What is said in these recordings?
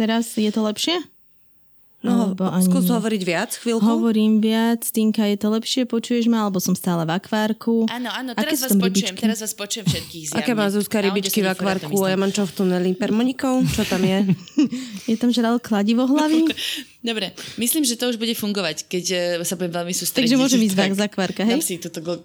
Teraz je to lepšie? No, Alebo ani skús nie? hovoriť viac chvíľku. Hovorím viac, Tinka, je to lepšie, počuješ ma, alebo som stále v akvárku? Áno, áno, Aké teraz sú vás počujem, rybičky? teraz vás počujem všetkých zjavne. Aké má Zuzka rybičky v akvárku? ja mám čo v tuneli? Permonikov? Čo tam je? Je tam žral kladivo hlavy? Dobre, myslím, že to už bude fungovať, keď eh, sa budem veľmi sústrediť. Takže môžem ísť Tak, z akvárka, Dám hej? si túto gl-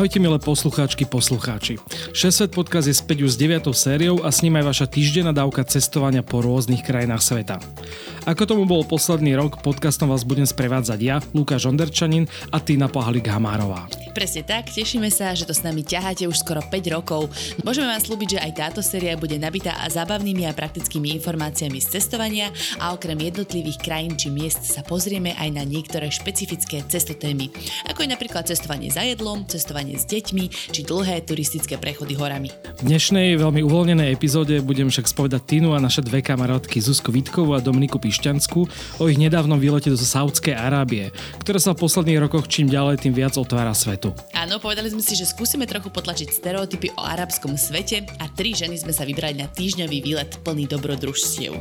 Ahojte milé poslucháčky, poslucháči. Šesvet podcast je späť už s 9. sériou a s ním aj vaša týždenná dávka cestovania po rôznych krajinách sveta. Ako tomu bol posledný rok, podcastom vás budem sprevádzať ja, Lukáš Onderčanin a Tina Pahalik Hamárová. Presne tak, tešíme sa, že to s nami ťaháte už skoro 5 rokov. Môžeme vám slúbiť, že aj táto séria bude nabitá a zábavnými a praktickými informáciami z cestovania a okrem jednotlivých krajín či miest sa pozrieme aj na niektoré špecifické cestotémy, ako je napríklad cestovanie za jedlom, cestovanie s deťmi či dlhé turistické prechody horami. V dnešnej veľmi uvoľnenej epizóde budem však spovedať Tinu a naše dve kamarátky Zuzku Vitkovú a Dominiku Pišťanskú o ich nedávnom výlete do Saudskej Arábie, ktorá sa v posledných rokoch čím ďalej tým viac otvára svetu. Áno, povedali sme si, že skúsime trochu potlačiť stereotypy o arabskom svete a tri ženy sme sa vybrali na týždňový výlet plný dobrodružstiev.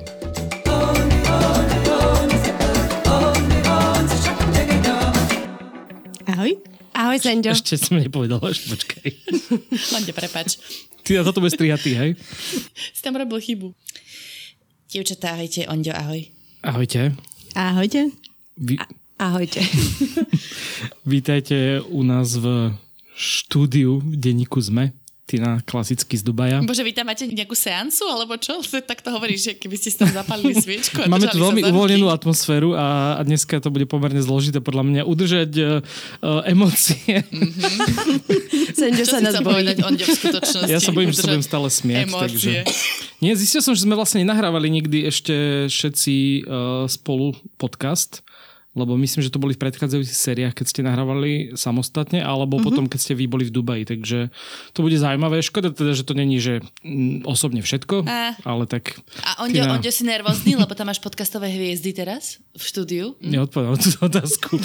Ahoj. Ahoj, Senďo. Ešte som nepovedal, až počkaj. Lande, prepač. Ty na toto bude strihatý, hej? Si tam robil chybu. Dievčatá, ahojte, Onďo, ahoj. Ahojte. Ahojte. Vy, Ahojte. vítajte u nás v štúdiu v denníku ZME. Tina klasicky z Dubaja. Bože, vy tam máte nejakú seansu, alebo čo? Tak to hovoríš, že keby ste tam zapálili sviečku a Máme tu veľmi uvoľnenú atmosféru a, a dneska to bude pomerne zložité podľa mňa udržať uh, uh, emócie. Senďo Čo sa nás bojí. Ja sa bojím, že sa budem stále smiať. Emócie. Takže... Nie, zistil som, že sme vlastne nenahrávali nikdy ešte všetci uh, spolu podcast, lebo myslím, že to boli v predchádzajúcich sériách, keď ste nahrávali samostatne, alebo mm-hmm. potom, keď ste vy boli v Dubaji. Takže to bude zaujímavé. Škoda teda, že to není, že mm, osobne všetko, A. ale tak... A Onďo, Tina, Onďo si nervózny, lebo tam máš podcastové hviezdy teraz v štúdiu. Neodpovedal na túto otázku.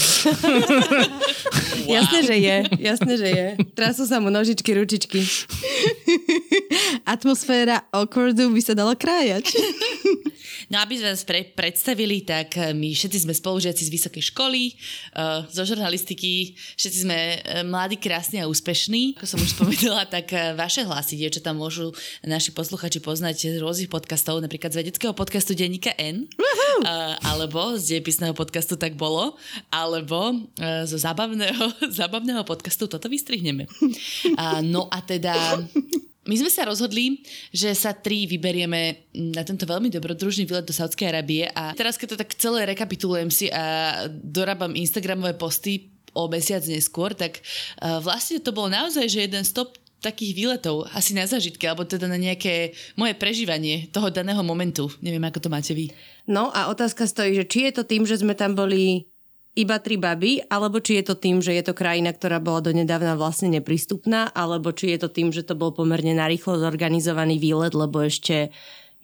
Jasné, že je. Jasné, že je. Trasú sa mu nožičky, ručičky. Atmosféra awkwardu by sa dala krájať. No aby sme vás pre- predstavili, tak eh, my všetci sme spolužiaci z vysokej školy, uh, zo žurnalistiky, všetci sme uh, mladí, krásni a úspešní. Ako som už spomenula, tak uh, vaše hlasy, dievčatá, môžu naši posluchači poznať z rôznych podcastov, napríklad z vedeckého podcastu Denníka N, alebo z dejepisného podcastu Tak bolo, alebo zo zábavného, zábavného podcastu Toto vystrihneme. No a teda my sme sa rozhodli, že sa tri vyberieme na tento veľmi dobrodružný výlet do Saudskej Arábie a teraz keď to tak celé rekapitulujem si a dorábam Instagramové posty o mesiac neskôr, tak uh, vlastne to bolo naozaj, že jeden stop takých výletov, asi na zažitky, alebo teda na nejaké moje prežívanie toho daného momentu. Neviem, ako to máte vy. No a otázka stojí, že či je to tým, že sme tam boli iba tri baby, alebo či je to tým, že je to krajina, ktorá bola donedávna vlastne neprístupná, alebo či je to tým, že to bol pomerne narýchlo zorganizovaný výlet, lebo ešte,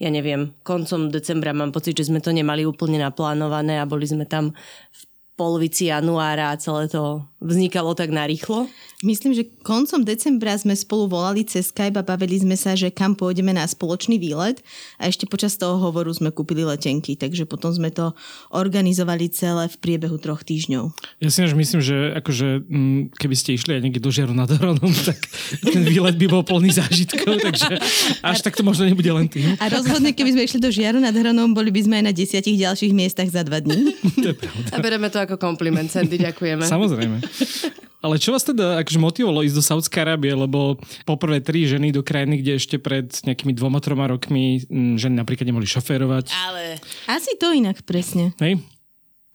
ja neviem, koncom decembra mám pocit, že sme to nemali úplne naplánované a boli sme tam v polovici januára a celé to vznikalo tak narýchlo. Myslím, že koncom decembra sme spolu volali cez Skype a bavili sme sa, že kam pôjdeme na spoločný výlet a ešte počas toho hovoru sme kúpili letenky, takže potom sme to organizovali celé v priebehu troch týždňov. Ja si než myslím, že akože, mm, keby ste išli aj niekde do Žiaru nad Hronom, tak ten výlet by bol plný zážitkov, takže až tak to možno nebude len tým. A rozhodne, keby sme išli do Žiaru nad Hronom, boli by sme aj na desiatich ďalších miestach za dva dní. To je pravda. A bereme to ako kompliment, Sandy, ďakujeme. Samozrejme. Ale čo vás teda akože motivovalo ísť do Saudskej Arábie, lebo poprvé tri ženy do krajiny, kde ešte pred nejakými dvoma, troma rokmi ženy napríklad nemohli šoférovať. Ale Asi to inak presne. Hej?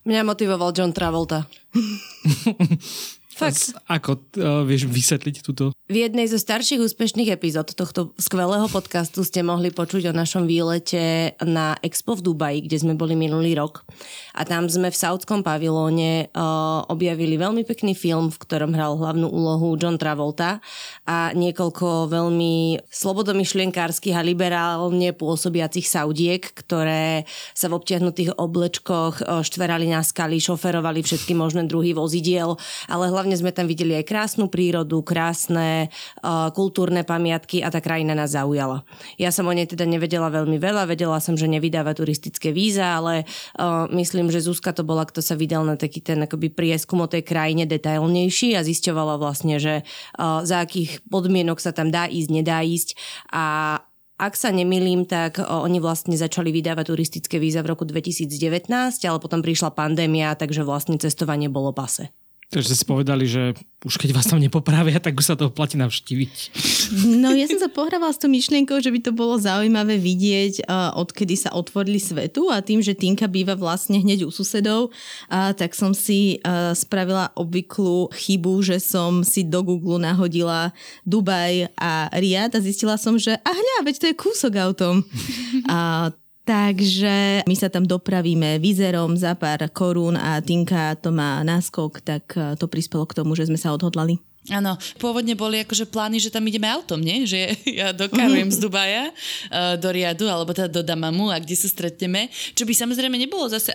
Mňa motivoval John Travolta. Fakt. Ako uh, vieš vysvetliť túto? V jednej zo starších úspešných epizód tohto skvelého podcastu ste mohli počuť o našom výlete na Expo v Dubaji, kde sme boli minulý rok. A tam sme v Saudskom pavilóne uh, objavili veľmi pekný film, v ktorom hral hlavnú úlohu John Travolta a niekoľko veľmi slobodomyšlienkárskych a liberálne pôsobiacich Saudiek, ktoré sa v obtiahnutých oblečkoch uh, štverali na skaly, šoferovali všetky možné druhy vozidiel, ale hlavne hlavne sme tam videli aj krásnu prírodu, krásne uh, kultúrne pamiatky a tá krajina nás zaujala. Ja som o nej teda nevedela veľmi veľa, vedela som, že nevydáva turistické víza, ale uh, myslím, že Zuzka to bola, kto sa vydal na taký ten akoby prieskum o tej krajine detailnejší a zisťovala vlastne, že uh, za akých podmienok sa tam dá ísť, nedá ísť a ak sa nemilím, tak oni vlastne začali vydávať turistické víza v roku 2019, ale potom prišla pandémia, takže vlastne cestovanie bolo pase. Takže si povedali, že už keď vás tam nepopravia, tak už sa to oplatí navštíviť. No ja som sa pohrávala s tou myšlienkou, že by to bolo zaujímavé vidieť, odkedy sa otvorili svetu a tým, že Tinka býva vlastne hneď u susedov, tak som si spravila obvyklú chybu, že som si do Google nahodila Dubaj a Riad a zistila som, že a hľa, veď to je kúsok autom. A Takže my sa tam dopravíme vizerom za pár korún a Tinka to má náskok, tak eh, to prispelo k tomu, že sme sa odhodlali. Áno, pôvodne boli akože plány, že tam ideme autom, nie? Že ja dokarujem z Dubaja uh, do Riadu, alebo teda do Damamu a kde sa stretneme, čo by samozrejme nebolo zase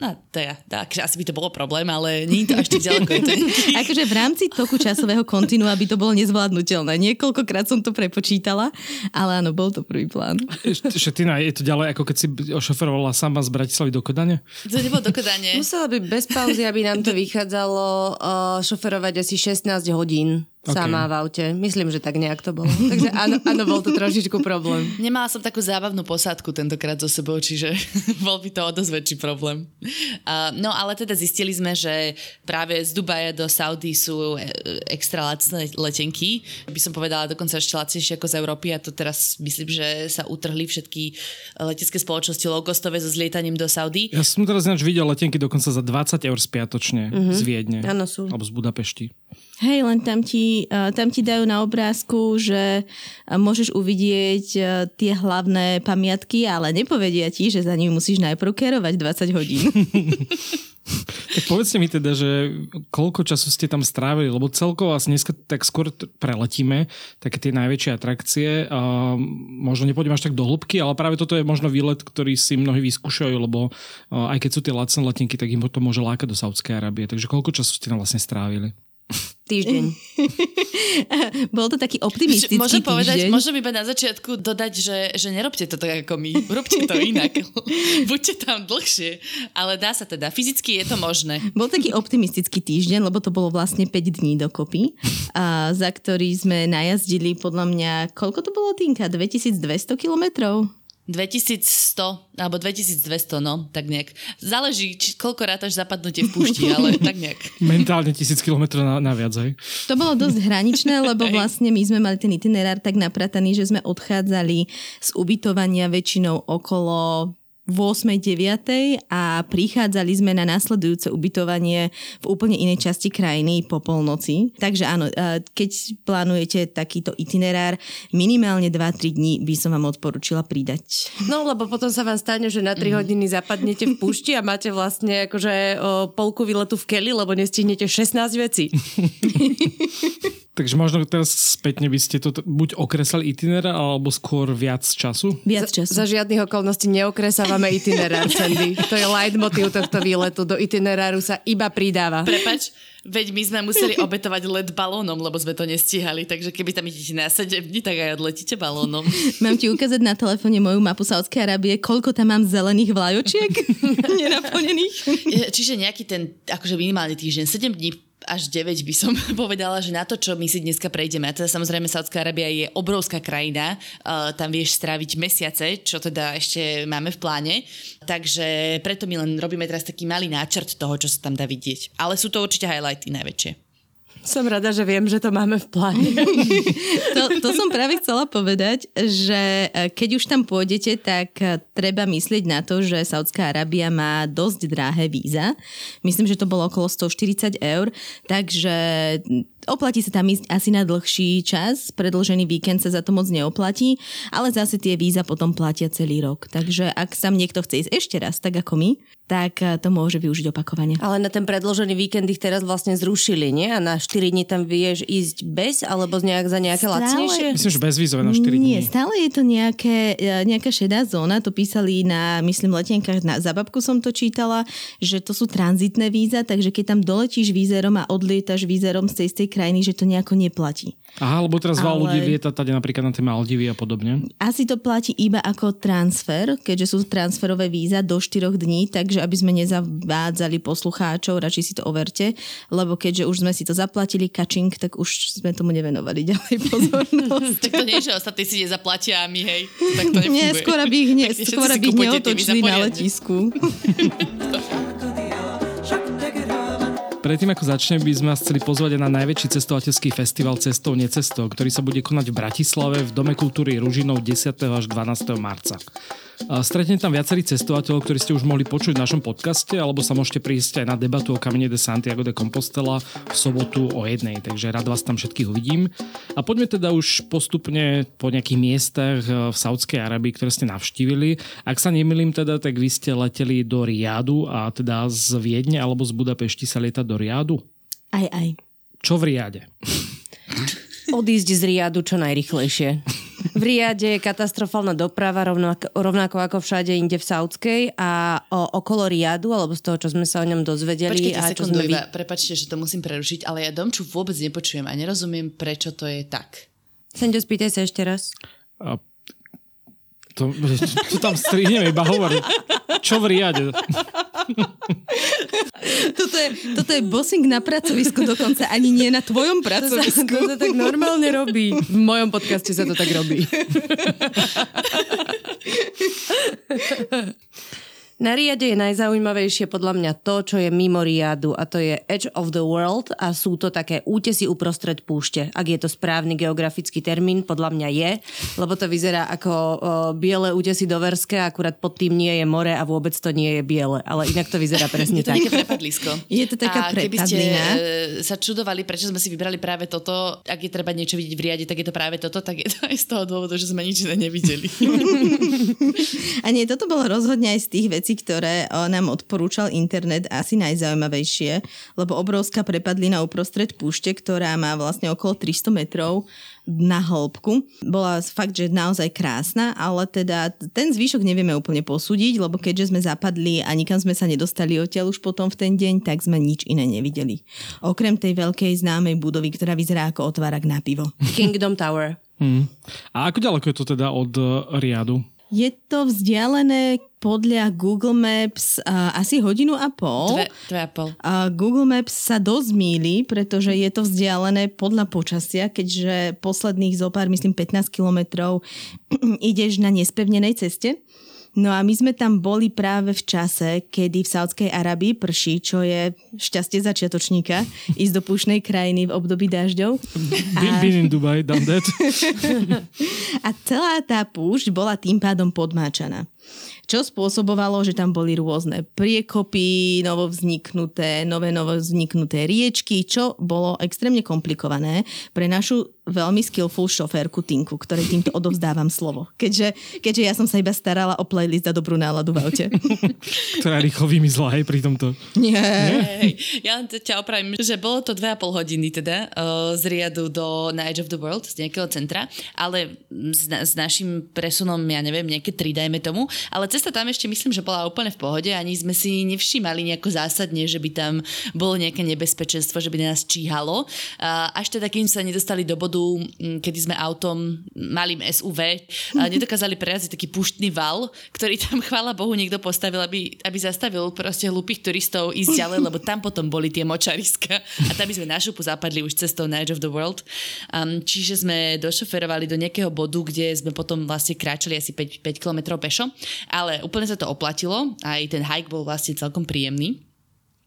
No, to ja, tak, asi by to bolo problém, ale nie je to až tak ďaleko. Je to akože v rámci toku časového kontinua by to bolo nezvládnutelné. Niekoľkokrát som to prepočítala, ale áno, bol to prvý plán. Šetina, je to ďalej, ako keď si ošoferovala sama z Bratislavy do Kodane? To nebolo do Kodane. Musela by bez pauzy, aby nám to vychádzalo uh, šoferovať asi 16 hodín. Okay. Sama v aute. Myslím, že tak nejak to bolo. Takže áno, áno, bol to trošičku problém. Nemala som takú zábavnú posádku tentokrát so sebou, čiže bol by to o dosť väčší problém. Uh, no ale teda zistili sme, že práve z Dubaja do Saudy sú e, extra lacné letenky. By som povedala dokonca ešte lacnejšie ako z Európy a to teraz myslím, že sa utrhli všetky letecké spoločnosti low-costové so zlietaním do Saudy. Ja som teraz ináč videl letenky dokonca za 20 eur spiatočne mm-hmm. z Viedne. Áno, sú. Alebo z Budapešti. Hej, len tam ti, tam ti dajú na obrázku, že môžeš uvidieť tie hlavné pamiatky, ale nepovedia ti, že za nimi musíš najprv kerovať 20 hodín. tak povedzte mi teda, že koľko času ste tam strávili, lebo celkovo asi dneska tak skôr preletíme také tie najväčšie atrakcie. A možno nepôjdem až tak do hĺbky, ale práve toto je možno výlet, ktorý si mnohí vyskúšajú, lebo aj keď sú tie lacné letenky, tak im to môže lákať do Saudskej Arábie. Takže koľko času ste tam vlastne strávili? Týždeň. Bol to taký optimistický Môžem povedať, týždeň. môžem iba na začiatku dodať, že, že nerobte to tak ako my. Robte to inak. Buďte tam dlhšie. Ale dá sa teda. Fyzicky je to možné. Bol taký optimistický týždeň, lebo to bolo vlastne 5 dní dokopy, a za ktorý sme najazdili podľa mňa, koľko to bolo, Tinka? 2200 kilometrov? 2100 alebo 2200, no, tak nejak. Záleží, či, koľko rátaš zapadnutie v púšti, ale tak nejak. Mentálne tisíc kilometrov na, na viac, aj. To bolo dosť hraničné, lebo vlastne my sme mali ten itinerár tak naprataný, že sme odchádzali z ubytovania väčšinou okolo v 8. 9. a prichádzali sme na následujúce ubytovanie v úplne inej časti krajiny po polnoci. Takže áno, keď plánujete takýto itinerár, minimálne 2-3 dní by som vám odporúčila pridať. No, lebo potom sa vám stane, že na 3 hodiny zapadnete v púšti a máte vlastne akože polku výletu v keli, lebo nestihnete 16 vecí. Takže možno teraz spätne by ste to buď okresali itinerár, alebo skôr viac času? Viac času. Za, za žiadnych okolností neokresávame itinerár, Sandy. To je leitmotiv tohto výletu. Do itineráru sa iba pridáva. Prepač, veď my sme museli obetovať let balónom, lebo sme to nestíhali, takže keby tam idete na 7 dní, tak aj odletíte balónom. Mám ti ukázať na telefóne moju mapu Saudskej Arábie, koľko tam mám zelených vlajočiek nenaplnených. Čiže nejaký ten, akože minimálny týždeň, 7 dní až 9 by som povedala, že na to, čo my si dneska prejdeme. A teda samozrejme Saudská Arábia je obrovská krajina, uh, tam vieš stráviť mesiace, čo teda ešte máme v pláne. Takže preto my len robíme teraz taký malý náčrt toho, čo sa tam dá vidieť. Ale sú to určite highlighty najväčšie. Som rada, že viem, že to máme v pláne. to, to som práve chcela povedať, že e, keď už tam pôjdete, tak e, treba myslieť na to, že Saudská Arábia má dosť drahé víza. Myslím, že to bolo okolo 140 eur, takže oplatí sa tam ísť asi na dlhší čas, predlžený víkend sa za to moc neoplatí, ale zase tie víza potom platia celý rok. Takže ak sa niekto chce ísť ešte raz, tak ako my, tak eh, to môže využiť opakovane. Ale na ten predložený víkend ich teraz vlastne zrušili, nie? A na 4 dní tam vieš ísť bez, alebo nejak za nejaké stále, lacnejšie? Myslím, že bezvízové na 4 dní. Nie, stále je to nejaké, eh, nejaká šedá zóna, to písali na, myslím, letenkách, na Zababku som to čítala, že to sú tranzitné víza, takže keď tam doletíš vízerom a odlietaš vízerom z tej istej krajiny, že to nejako neplatí. Aha, lebo teraz Ale... ľudí lieta tady napríklad na tie Maldivy a podobne. Asi to platí iba ako transfer, keďže sú transferové víza do 4 dní, takže aby sme nezavádzali poslucháčov, radšej si to overte, lebo keďže už sme si to zaplatili kačing, tak už sme tomu nevenovali ďalej pozornosť. tak to nie, že ostatní si nezaplatia a my hej, tak to nefunguje. Nie, skôr by ich, nie, skôr by ich neotočili na letisku. Predtým ako začne, by sme vás chceli pozvať na najväčší cestovateľský festival Cestou necestou, ktorý sa bude konať v Bratislave v Dome kultúry Ružinov 10. až 12. marca. Stretne tam viacerí cestovateľov, ktorí ste už mohli počuť v našom podcaste, alebo sa môžete prísť aj na debatu o kamene de Santiago de Compostela v sobotu o jednej, takže rád vás tam všetkých uvidím. A poďme teda už postupne po nejakých miestach v Saudskej Arabii, ktoré ste navštívili. Ak sa nemýlim teda, tak vy ste leteli do Riadu a teda z Viedne alebo z Budapešti sa lieta do Riadu? Aj, aj. Čo v Riade? Odísť z Riadu čo najrychlejšie. V Riade je katastrofálna doprava rovnako, rovnako ako všade inde v Saudskej a o, okolo Riadu, alebo z toho, čo sme sa o ňom dozvedeli. Počkejte a čo sekundu, sme... Iba, prepačte, že to musím prerušiť, ale ja Domču vôbec nepočujem a nerozumiem, prečo to je tak. Senďo, spýtaj sa ešte raz. A to, to tam strihneme, iba hovor. Čo v riade? toto, je, toto je bossing na pracovisku dokonca, ani nie na tvojom pracovisku. To sa, to sa tak normálne robí. V mojom podcaste sa to tak robí. Na Riade je najzaujímavejšie podľa mňa to, čo je mimo Riadu a to je Edge of the World a sú to také útesy uprostred púšte. Ak je to správny geografický termín, podľa mňa je, lebo to vyzerá ako o, biele útesy do Verske, akurát pod tým nie je more a vôbec to nie je biele, ale inak to vyzerá presne tak. Je to prepadlisko. Je to taká a keby ste e, sa čudovali, prečo sme si vybrali práve toto, ak je treba niečo vidieť v Riade, tak je to práve toto, tak je to aj z toho dôvodu, že sme nič nevideli. a nie, toto bolo rozhodne aj z tých vecí, veci, ktoré nám odporúčal internet, asi najzaujímavejšie, lebo obrovská prepadlina uprostred púšte, ktorá má vlastne okolo 300 metrov na hĺbku. Bola fakt, že naozaj krásna, ale teda ten zvyšok nevieme úplne posúdiť, lebo keďže sme zapadli a nikam sme sa nedostali odtiaľ už potom v ten deň, tak sme nič iné nevideli. Okrem tej veľkej známej budovy, ktorá vyzerá ako otvárak na pivo. Kingdom Tower. Hmm. A ako ďaleko je to teda od Riadu? Je to vzdialené podľa Google Maps uh, asi hodinu a pol. Dve, dve a pol. Uh, Google Maps sa dosť míli, pretože je to vzdialené podľa počasia, keďže posledných zo pár, myslím 15 kilometrov ideš na nespevnenej ceste. No a my sme tam boli práve v čase, kedy v Saudskej Arabii prší, čo je šťastie začiatočníka, ísť do púšnej krajiny v období dažďov. A... Been in Dubai, done that. a celá tá púšť bola tým pádom podmáčaná čo spôsobovalo, že tam boli rôzne priekopy, novovzniknuté, nové novovzniknuté riečky, čo bolo extrémne komplikované pre našu veľmi skillful šoférku Tinku, ktorej týmto odovzdávam slovo. Keďže, keďže ja som sa iba starala o playlist a dobrú náladu v aute. Ktorá rýchlo vymizla aj pri tomto. Nie. Hey, ja ťa opravím, že bolo to 2,5 hodiny teda uh, z Riadu do na Edge of the World, z nejakého centra, ale s, s našim presunom, ja neviem, nejaké 3 dajme tomu, ale cesta tam ešte myslím, že bola úplne v pohode, ani sme si nevšímali nejako zásadne, že by tam bolo nejaké nebezpečenstvo, že by na nás číhalo. Až teda, kým sa nedostali do bodu, kedy sme autom, malým SUV, nedokázali prejazdiť taký puštný val, ktorý tam, chvála Bohu, niekto postavil, aby, aby zastavil proste hlúpých turistov ísť ďalej, lebo tam potom boli tie močariska a tam by sme na šupu zapadli už cestou na Edge of the World. Um, čiže sme došoferovali do nejakého bodu, kde sme potom vlastne kráčali asi 5, 5 km pešo, ale úplne sa to oplatilo. Aj ten hike bol vlastne celkom príjemný.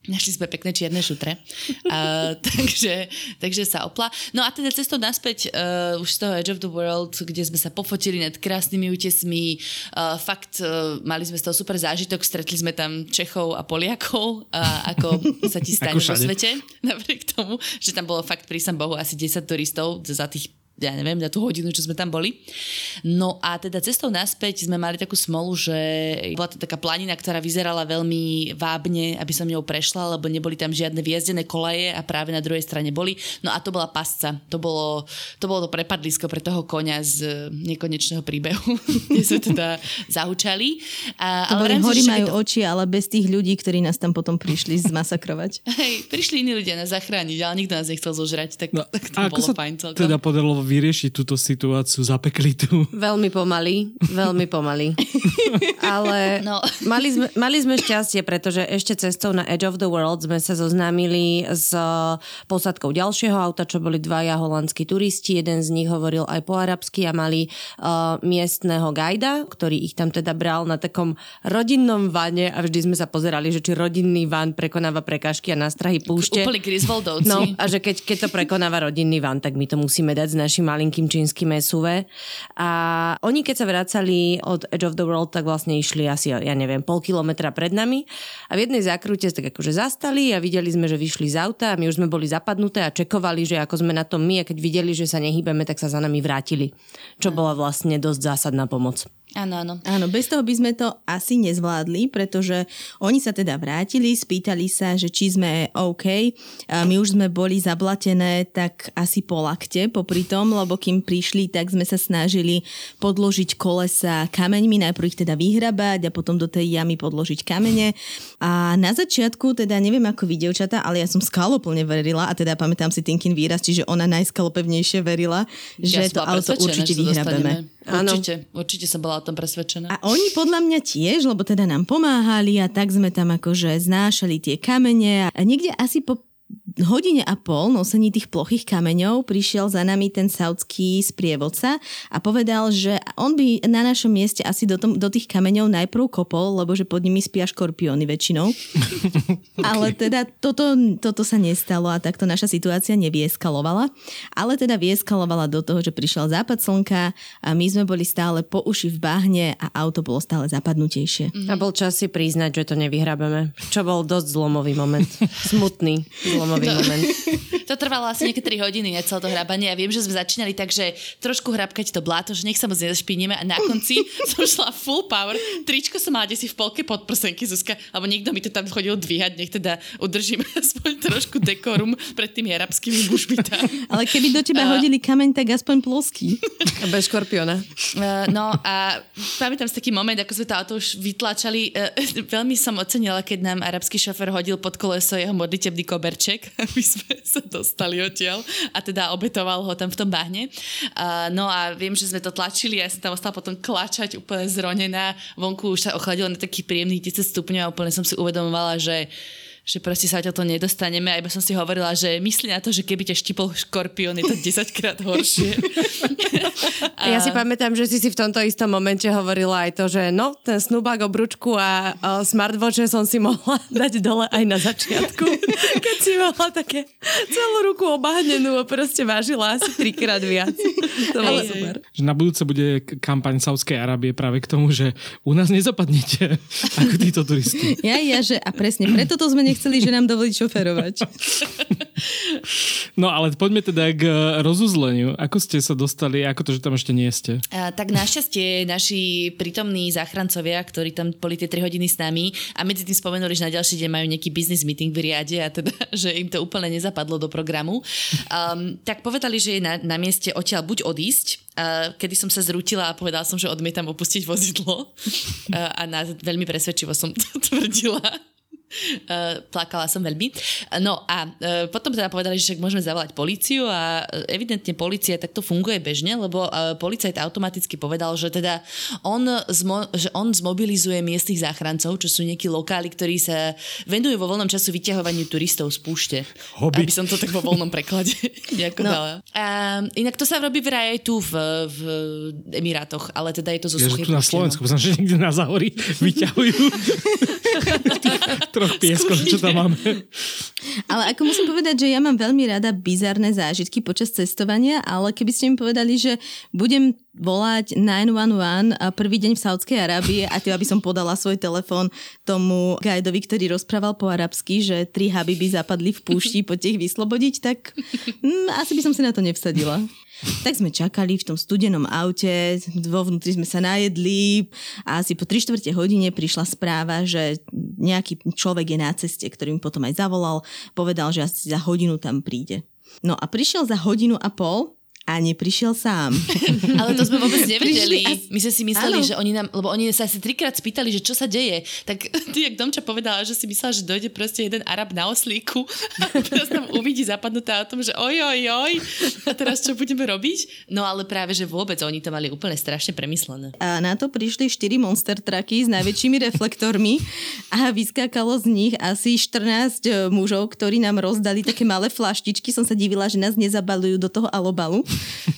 Našli sme pekné čierne šutre. Uh, takže, takže sa opla. No a teda cestou naspäť uh, už z toho Edge of the World, kde sme sa pofotili nad krásnymi útesmi. Uh, fakt, uh, mali sme z toho super zážitok. Stretli sme tam Čechov a Poliakov, uh, ako sa ti stane vo svete. Napriek tomu, že tam bolo fakt, prísam Bohu, asi 10 turistov za tých ja neviem, na tú hodinu, čo sme tam boli. No a teda cestou naspäť sme mali takú smolu, že bola to taká planina, ktorá vyzerala veľmi vábne, aby som ňou prešla, lebo neboli tam žiadne viezdené kolaje a práve na druhej strane boli. No a to bola pasca. To bolo to, bolo to prepadlisko pre toho konia z nekonečného príbehu, kde sme teda zahučali. A, to ale hory majú to... oči, ale bez tých ľudí, ktorí nás tam potom prišli zmasakrovať. Hej, prišli iní ľudia nás zachrániť, ale nikto nás nechcel zožrať, tak, no, tak to bolo fajn celkom. teda podarilo vyriešiť túto situáciu zapeklitú? Veľmi pomaly, veľmi pomaly. Ale no. mali, sme, mali sme šťastie, pretože ešte cestou na Edge of the World sme sa zoznámili s posadkou ďalšieho auta, čo boli dvaja holandskí turisti. Jeden z nich hovoril aj po arabsky a mali uh, miestného gajda, ktorý ich tam teda bral na takom rodinnom vane a vždy sme sa pozerali, že či rodinný van prekonáva prekážky a nástrahy púšte. Úplne Griswoldovci. No a že keď, keď to prekonáva rodinný van, tak my to musíme dať z našim malinkým čínskym SUV. A oni keď sa vracali od Edge of the World, tak vlastne išli asi, ja neviem, pol kilometra pred nami a v jednej zákrute tak akože zastali a videli sme, že vyšli z auta a my už sme boli zapadnuté a čekovali, že ako sme na tom my a keď videli, že sa nehýbeme, tak sa za nami vrátili. Čo bola vlastne dosť zásadná pomoc. Áno, áno. Áno, bez toho by sme to asi nezvládli, pretože oni sa teda vrátili, spýtali sa, že či sme OK. A my už sme boli zablatené tak asi po lakte popri tom, lebo kým prišli, tak sme sa snažili podložiť kolesa kameňmi, najprv ich teda vyhrabať a potom do tej jamy podložiť kamene. A na začiatku, teda neviem ako vy, devčata, ale ja som skaloplne verila a teda pamätám si Tinkin výraz, čiže ona najskalopevnejšie verila, ja že to auto určite vyhrabeme. Určite, určite som bola tom presvedčená. A oni podľa mňa tiež, lebo teda nám pomáhali a tak sme tam akože znášali tie kamene a niekde asi po hodine a pol nosení tých plochých kameňov prišiel za nami ten saudský sprievodca a povedal, že on by na našom mieste asi do, tom, do tých kameňov najprv kopol, lebo že pod nimi spia škorpióny väčšinou. okay. Ale teda toto, toto sa nestalo a takto naša situácia nevieskalovala. Ale teda vieskalovala do toho, že prišiel západ slnka a my sme boli stále po uši v bahne a auto bolo stále zapadnutejšie. A bol čas si priznať, že to nevyhrabeme. Čo bol dosť zlomový moment. Smutný zlomový to, moment. To trvalo asi nejaké 3 hodiny, ne, celé to hrabanie. Ja viem, že sme začínali tak, že trošku hrabkať to bláto, že nech sa moc nezašpiníme a na konci som šla full power. Tričko som mala si v polke podprsenky, Zuzka, alebo niekto mi to tam chodil dvíhať, nech teda udržím aspoň trošku dekorum pred tými arabskými mužmi tam. Ale keby do teba uh, hodili kameň, tak aspoň ploský. Bez škorpiona. Uh, no a pamätám si taký moment, ako sme to auto už vytlačali. Uh, veľmi som ocenila, keď nám arabský šofer hodil pod koleso jeho modlitebný koberček aby sme sa dostali odtiaľ a teda obetoval ho tam v tom bahne. Uh, no a viem, že sme to tlačili a ja som tam ostala potom klačať úplne zronená. Vonku už sa ochladilo na taký príjemný 10 stupňov a úplne som si uvedomovala, že že proste sa to nedostaneme a iba som si hovorila, že myslí na to, že keby ťa štipol škorpión, je to 10 krát horšie. a... Ja si pamätám, že si si v tomto istom momente hovorila aj to, že no, ten snubák, obručku a, a smartwatch som si mohla dať dole aj na začiatku, keď si mala také celú ruku obahnenú a proste vážila asi trikrát viac. To bolo super. Že na budúce bude kampaň Saudskej Arábie práve k tomu, že u nás nezapadnete ako títo turisti. Ja, ja, že a presne preto to sme nechceli, že nám dovolí šoferovať. No ale poďme teda k rozuzleniu. Ako ste sa dostali, ako to, že tam ešte nie ste? A, tak našťastie naši prítomní záchrancovia, ktorí tam boli tie 3 hodiny s nami a medzi tým spomenuli, že na ďalší deň majú nejaký business meeting v riade a teda, že im to úplne nezapadlo do programu, um, tak povedali, že je na, na mieste odtiaľ buď odísť, uh, kedy som sa zrútila a povedala som, že odmietam opustiť vozidlo uh, a na, veľmi presvedčivo som to tvrdila plakala som veľmi. No a uh, potom teda povedali, že môžeme zavolať policiu a uh, evidentne policia takto funguje bežne, lebo policajt automaticky povedal, že teda on, zmo- že on zmobilizuje miestnych záchrancov, čo sú nejakí lokáli, ktorí sa venujú vo voľnom času vyťahovaniu turistov z púšte. Hobby. Aby som to tak vo voľnom preklade nejako no. dala. A, inak to sa robí vraj aj tu v, v Emirátoch, ale teda je to zo ja, tu na Slovensku, že niekde na Zahori vyťahujú troch pieskov, čo tam máme. Ale ako musím povedať, že ja mám veľmi rada bizarné zážitky počas cestovania, ale keby ste mi povedali, že budem volať 911 a prvý deň v Saudskej Arábie a tým, aby som podala svoj telefón tomu guidovi, ktorý rozprával po arabsky, že tri habiby zapadli v púšti, poďte ich vyslobodiť, tak mm, asi by som si na to nevsadila. Tak sme čakali v tom studenom aute, vo vnútri sme sa najedli a asi po 3 čtvrte hodine prišla správa, že nejaký človek je na ceste, ktorý mi potom aj zavolal, povedal, že asi za hodinu tam príde. No a prišiel za hodinu a pol a neprišiel sám. Ale to sme vôbec nevedeli. Prišli My sme si mysleli, Áno. že oni nám, lebo oni sa asi trikrát spýtali, že čo sa deje. Tak ty, jak Domča povedala, že si myslela, že dojde proste jeden Arab na oslíku a teraz tam uvidí zapadnuté o tom, že oj, oj, oj, a teraz čo budeme robiť? No ale práve, že vôbec oni to mali úplne strašne premyslené. A na to prišli 4 monster trucky s najväčšími reflektormi a vyskákalo z nich asi 14 mužov, ktorí nám rozdali také malé flaštičky. Som sa divila, že nás nezabalujú do toho alobalu,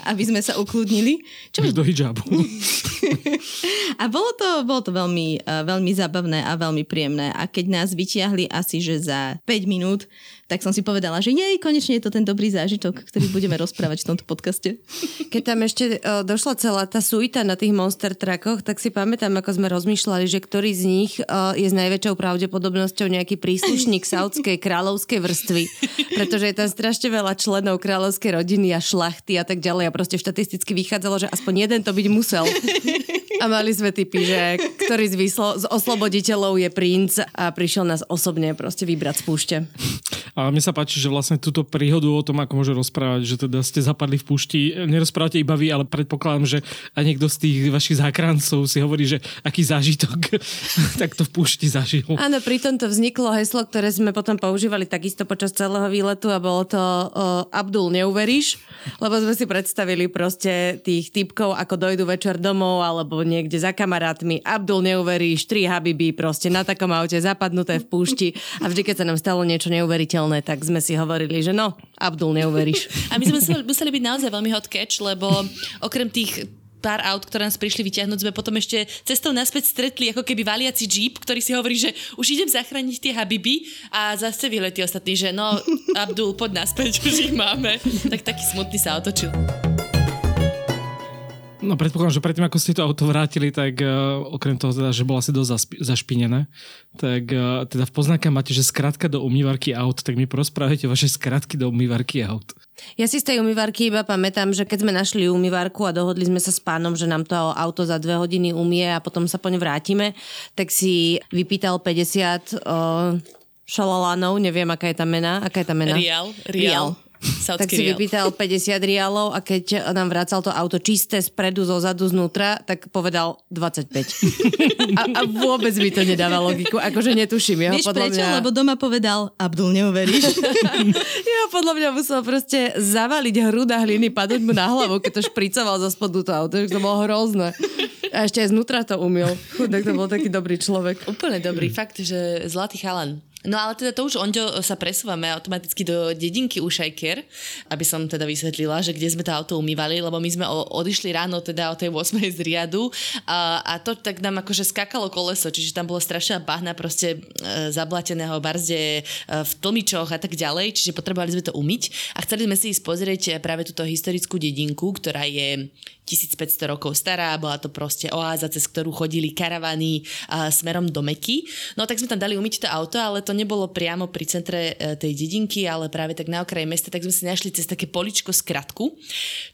aby sme sa ukludnili. Čo Do hijabu. A bolo to, bolo to veľmi, eh, veľmi zábavné a veľmi príjemné. A keď nás vytiahli asi, že za 5 minút, tak som si povedala, že jej, konečne je to ten dobrý zážitok, ktorý budeme rozprávať v tomto podcaste. Keď tam ešte uh, došla celá tá suita na tých monster truckoch, tak si pamätám, ako sme rozmýšľali, že ktorý z nich uh, je s najväčšou pravdepodobnosťou nejaký príslušník saudskej kráľovskej vrstvy. Pretože je tam strašne veľa členov kráľovskej rodiny a šlachty a tak ďalej. A proste štatisticky vychádzalo, že aspoň jeden to byť musel. A mali sme typy, že ktorý z, vyslo- z osloboditeľov je princ a prišiel nás osobne proste vybrať z púšte. A mne sa páči, že vlastne túto príhodu o tom, ako môže rozprávať, že teda ste zapadli v púšti, nerozprávate iba vy, ale predpokladám, že aj niekto z tých vašich záchrancov si hovorí, že aký zážitok tak to v púšti zažil. Áno, pri tom to vzniklo heslo, ktoré sme potom používali takisto počas celého výletu a bolo to uh, Abdul, neuveríš? Lebo sme si predstavili proste tých typkov, ako dojdu večer domov alebo niekde za kamarátmi. Abdul, neuveríš, tri habiby proste na takom aute zapadnuté v púšti a vždy, keď sa nám stalo niečo neuveriteľné, tak sme si hovorili, že no, Abdul, neuveríš. A my sme museli, museli byť naozaj veľmi hot catch, lebo okrem tých pár aut, ktoré nás prišli vyťahnuť, sme potom ešte cestou naspäť stretli ako keby valiaci jeep, ktorý si hovorí, že už idem zachrániť tie habiby a zase vyletí ostatní, že no, Abdul, poď naspäť, už ich máme. Tak taký smutný sa otočil. No predpokladám, že predtým, ako ste to auto vrátili, tak uh, okrem toho, teda, že bolo asi dosť zaspi- zašpinené, tak uh, teda v poznámkach máte, že skratka do umývarky aut, tak mi porozprávajte vaše skratky do umývarky aut. Ja si z tej umývarky iba pamätám, že keď sme našli umývarku a dohodli sme sa s pánom, že nám to auto za dve hodiny umie a potom sa poň vrátime, tak si vypýtal 50 o, šalalánov, neviem, aká je tá mena. Aká je tá mena? Rial, Rial. Rial. Tak si rial. vypýtal 50 rialov a keď nám vracal to auto čisté spredu, zo zadu, znútra, tak povedal 25. a, a vôbec mi to nedáva logiku, akože netuším. Jeho Vieš podľa prečo? mňa... Lebo doma povedal, Abdul, neuveríš. Ja podľa mňa musel proste zavaliť hruda hliny, padnúť mu na hlavu, keď to špricoval zo spodu to auto, že to bolo hrozné. A ešte aj znútra to umiel. Chudák to bol taký dobrý človek. Úplne dobrý, fakt, že zlatý chalan. No ale teda to už Onďo sa presúvame automaticky do dedinky Ušajker, aby som teda vysvetlila, že kde sme to auto umývali, lebo my sme o, odišli ráno teda o tej 8 z riadu a, a to tak nám akože skakalo koleso, čiže tam bolo strašná bahna proste e, zablateného barzde e, v tlmičoch a tak ďalej, čiže potrebovali sme to umyť. A chceli sme si ísť pozrieť práve túto historickú dedinku, ktorá je 1500 rokov stará, bola to proste oáza, cez ktorú chodili karavany a, smerom do Meky. No tak sme tam dali umyť to auto, ale to nebolo priamo pri centre e, tej dedinky, ale práve tak na okraji mesta, tak sme si našli cez také poličko skratku,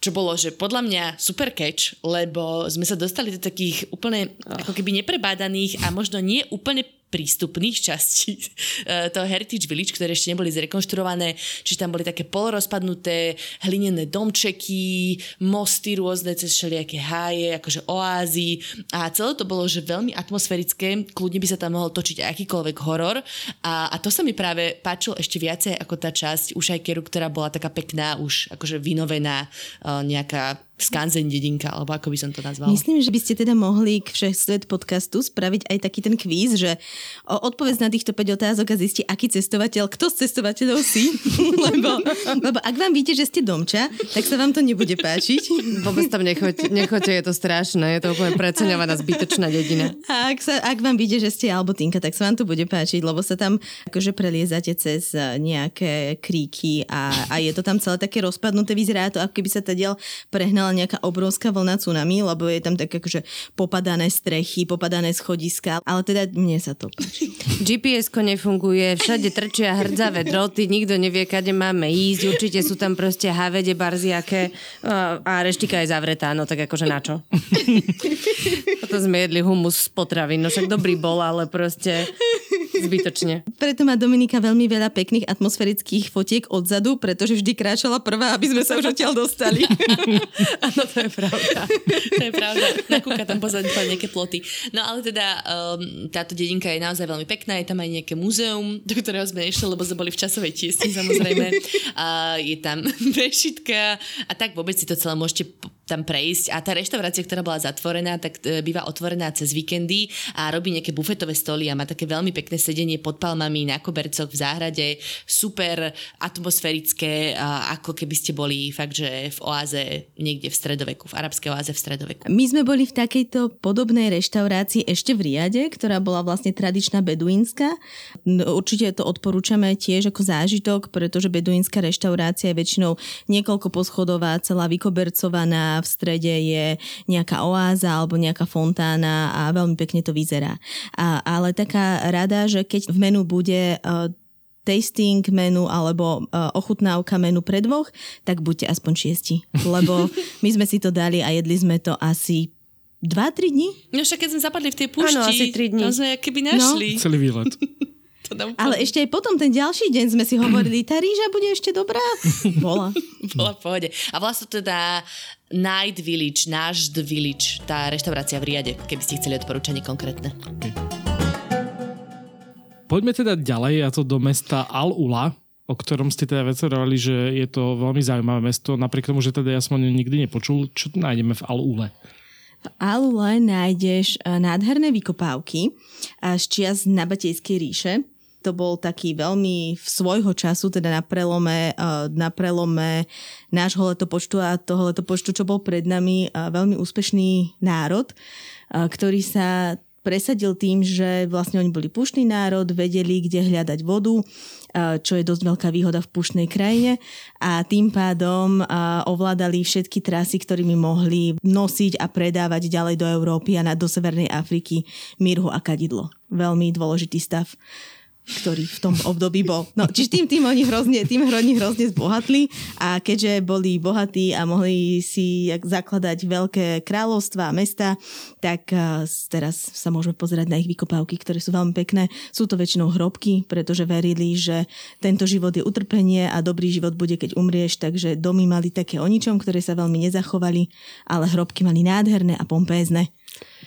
čo bolo, že podľa mňa super catch, lebo sme sa dostali do takých úplne ako keby neprebádaných a možno nie úplne prístupných častí e, toho Heritage Village, ktoré ešte neboli zrekonštruované, čiže tam boli také polorozpadnuté hlinené domčeky, mosty rôzne cez všelijaké háje, akože oázy. A celé to bolo, že veľmi atmosférické, kľudne by sa tam mohol točiť akýkoľvek horor. A, a to sa mi práve páčilo ešte viacej ako tá časť Ušajkeru, ktorá bola taká pekná, už akože vynovená, e, nejaká skanzen dedinka, alebo ako by som to nazvala. Myslím, že by ste teda mohli k Všechsvet podcastu spraviť aj taký ten kvíz, že odpovedz na týchto 5 otázok a zisti, aký cestovateľ, kto z cestovateľov si. lebo, lebo ak vám víte, že ste domča, tak sa vám to nebude páčiť. Vôbec tam nechoďte, nechoďte, je to strašné, je to úplne preceňovaná zbytočná dedina. A ak, sa, ak vám víte, že ste Albotinka, tak sa vám to bude páčiť, lebo sa tam akože preliezate cez nejaké kríky a, a je to tam celé také rozpadnuté, vyzerá to, ako keby sa tá diel prehnala nejaká obrovská vlna tsunami, lebo je tam tak akože popadané strechy, popadané schodiska, ale teda mne sa to páči. GPS-ko nefunguje, všade trčia hrdzavé droty, nikto nevie, kade máme ísť, určite sú tam proste havede, barziake a reštika je zavretá, no tak akože na čo? Potom sme jedli humus z potravín, no však dobrý bol, ale proste Zbytočne. Preto má Dominika veľmi veľa pekných atmosférických fotiek odzadu, pretože vždy kráčala prvá, aby sme sa už odtiaľ dostali. Áno, to je pravda. to je pravda. Nakúka tam pozadu nejaké ploty. No ale teda um, táto dedinka je naozaj veľmi pekná, je tam aj nejaké múzeum, do ktorého sme išli, lebo sme boli v časovej tiesni samozrejme. A je tam prešitka a tak vôbec si to celé môžete tam prejsť a tá reštaurácia, ktorá bola zatvorená, tak e, býva otvorená cez víkendy a robí nejaké bufetové stoly a má také veľmi pekné sedenie pod palmami na kobercoch v záhrade, super atmosférické, ako keby ste boli fakt, že v oáze niekde v stredoveku, v arabskej oáze v stredoveku. My sme boli v takejto podobnej reštaurácii ešte v Riade, ktorá bola vlastne tradičná beduínska. Určite to odporúčame tiež ako zážitok, pretože beduínska reštaurácia je väčšinou niekoľko poschodová, celá vykobercovaná, v strede je nejaká oáza alebo nejaká fontána a veľmi pekne to vyzerá. A, ale taká rada, že keď v menu bude uh, tasting menu alebo uh, ochutnávka menu pre dvoch, tak buďte aspoň šiesti. Lebo my sme si to dali a jedli sme to asi 2-3 dní? No však keď sme zapadli v tej púšti, Áno, asi 3 dní. tam sme keby našli. No. Celý výlet. Ale ešte aj potom, ten ďalší deň sme si hovorili, tá rýža bude ešte dobrá? Bola. Bola v pohode. A to teda Night Village, náš Village, tá reštaurácia v Riade, keby ste chceli odporúčanie konkrétne. Okay. Poďme teda ďalej, a to do mesta Al-Ula, o ktorom ste teda vecerovali, že je to veľmi zaujímavé mesto, napriek tomu, že teda ja som o ňom nikdy nepočul. Čo tu nájdeme v Al-Ule? V Alule nájdeš eh, nádherné vykopávky eh, z čias Nabatejskej ríše to bol taký veľmi v svojho času, teda na prelome, na prelome nášho letopočtu a toho letopočtu, čo bol pred nami, veľmi úspešný národ, ktorý sa presadil tým, že vlastne oni boli pušný národ, vedeli, kde hľadať vodu, čo je dosť veľká výhoda v pušnej krajine a tým pádom ovládali všetky trasy, ktorými mohli nosiť a predávať ďalej do Európy a do Severnej Afriky mirhu a kadidlo. Veľmi dôležitý stav ktorý v tom období bol. No, čiže tým, tým oni hrozne, tým oni hrozne zbohatli a keďže boli bohatí a mohli si zakladať veľké kráľovstva a mesta, tak teraz sa môžeme pozerať na ich vykopávky, ktoré sú veľmi pekné. Sú to väčšinou hrobky, pretože verili, že tento život je utrpenie a dobrý život bude, keď umrieš, takže domy mali také o ničom, ktoré sa veľmi nezachovali, ale hrobky mali nádherné a pompézne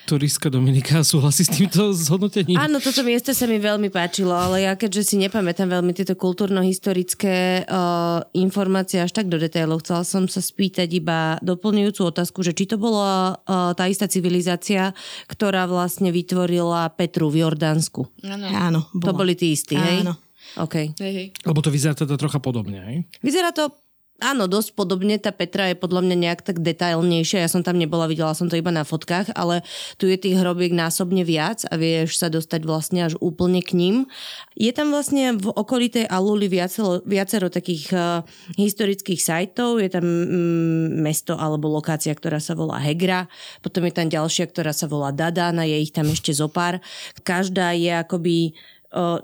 turistka Dominika súhlasí s týmto zhodnotením? Áno, toto miesto sa mi veľmi páčilo, ale ja keďže si nepamätám veľmi tieto kultúrno-historické uh, informácie až tak do detailov, chcela som sa spýtať iba doplňujúcu otázku, že či to bola uh, tá istá civilizácia, ktorá vlastne vytvorila Petru v Jordánsku. Áno. Áno To boli tí istí, hej? Áno. OK. Hej, hej. Lebo to vyzerá teda trocha podobne, hej? Vyzerá to Áno, dosť podobne. Tá Petra je podľa mňa nejak tak detailnejšia. Ja som tam nebola, videla som to iba na fotkách, ale tu je tých hrobiek násobne viac a vieš sa dostať vlastne až úplne k ním. Je tam vlastne v okolitej Aluli viacero, viacero takých uh, historických sajtov. Je tam mm, mesto alebo lokácia, ktorá sa volá Hegra. Potom je tam ďalšia, ktorá sa volá Dadana. Je ich tam ešte zopár. Každá je akoby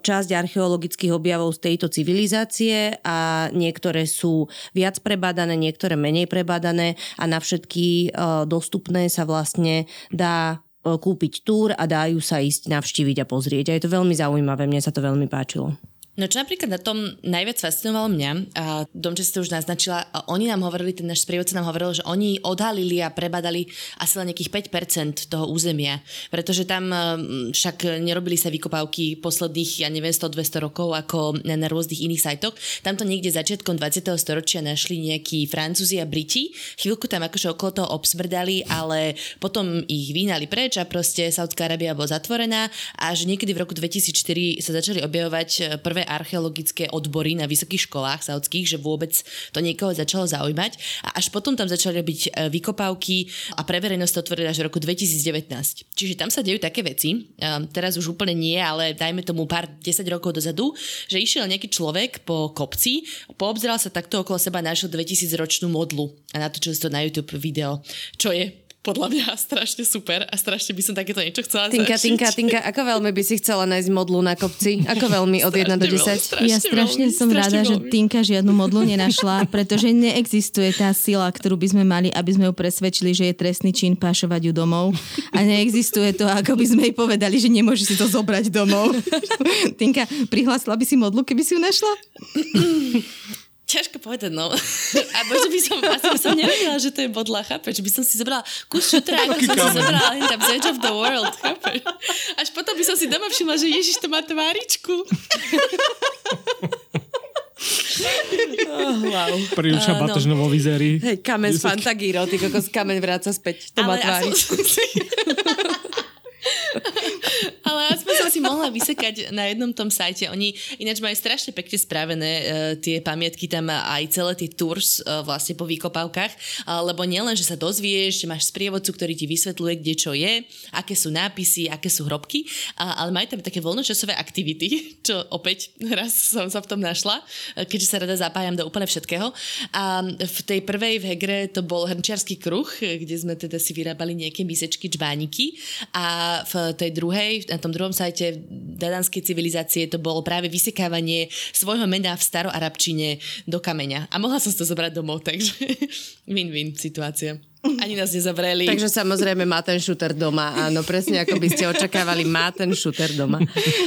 časť archeologických objavov z tejto civilizácie a niektoré sú viac prebádané, niektoré menej prebádané a na všetky dostupné sa vlastne dá kúpiť túr a dajú sa ísť navštíviť a pozrieť. A je to veľmi zaujímavé, mne sa to veľmi páčilo. No čo napríklad na tom najviac fascinovalo mňa, a Domče si to už naznačila, a oni nám hovorili, ten náš sprievodca nám hovoril, že oni odhalili a prebadali asi len nejakých 5% toho územia, pretože tam mm, však nerobili sa vykopávky posledných, ja neviem, 100-200 rokov ako na, na rôznych iných sajtoch. Tam to niekde začiatkom 20. storočia našli nejakí Francúzi a Briti, chvíľku tam akože okolo toho obsmrdali, ale potom ich vynali preč a proste Saudská Arábia bola zatvorená a že niekedy v roku 2004 sa začali objavovať prvé archeologické odbory na vysokých školách saudských, že vôbec to niekoho začalo zaujímať. A až potom tam začali robiť e, vykopávky a pre verejnosť to až v roku 2019. Čiže tam sa dejú také veci, teraz už úplne nie, ale dajme tomu pár 10 rokov dozadu, že išiel nejaký človek po kopci, poobzeral sa takto okolo seba, našiel 2000 ročnú modlu a natočil si to na YouTube video, čo je podľa mňa strašne super a strašne by som takéto niečo chcela Tinka, zažiť. Tinka, Tinka, ako veľmi by si chcela nájsť modlu na kopci? Ako veľmi od 1 do 10? Strašne Ja strašne veľmi, som strašne rada, že veľmi. Tinka žiadnu modlu nenašla, pretože neexistuje tá sila, ktorú by sme mali, aby sme ju presvedčili, že je trestný čin pašovať ju domov. A neexistuje to, ako by sme jej povedali, že nemôže si to zobrať domov. Tinka, prihlásila by si modlu, keby si ju našla? Ťažko povedať, no. A možno by som, asi by som nevedela, že to je bodla, chápeš? By som si zobrala kus šutra, ako som si zobrala len tam z Edge of the World, chápeš? Až potom by som si doma všimla, že Ježiš to má tváričku. Oh, wow. Príuša Áno. batožno vo vizerí. Hej, kamen z Fantagiro, ty kokos kamen vráca späť. To má Ale tvári. aspoň- Ale aspoň som si mohla vysekať na jednom tom sajte. Oni ináč majú strašne pekne spravené uh, tie pamiatky tam a aj celé tie tours uh, vlastne po výkopávkach, uh, lebo nielen, že sa dozvieš, že máš sprievodcu, ktorý ti vysvetľuje, kde čo je, aké sú nápisy, aké sú hrobky, uh, ale majú tam také voľnočasové aktivity, čo opäť raz som sa v tom našla, uh, keďže sa rada zapájam do úplne všetkého. A v tej prvej v Hegre to bol hrnčiarsky kruh, kde sme teda si vyrábali nejaké misečky, čbániky a v tej druhej, na tom druhom sajte dadanskej civilizácie to bolo práve vysekávanie svojho mena v staroarabčine do kameňa. A mohla som si to zobrať domov, takže win-win situácia. Ani nás nezavreli. Takže samozrejme má ten šúter doma, áno, presne ako by ste očakávali, má ten šúter doma.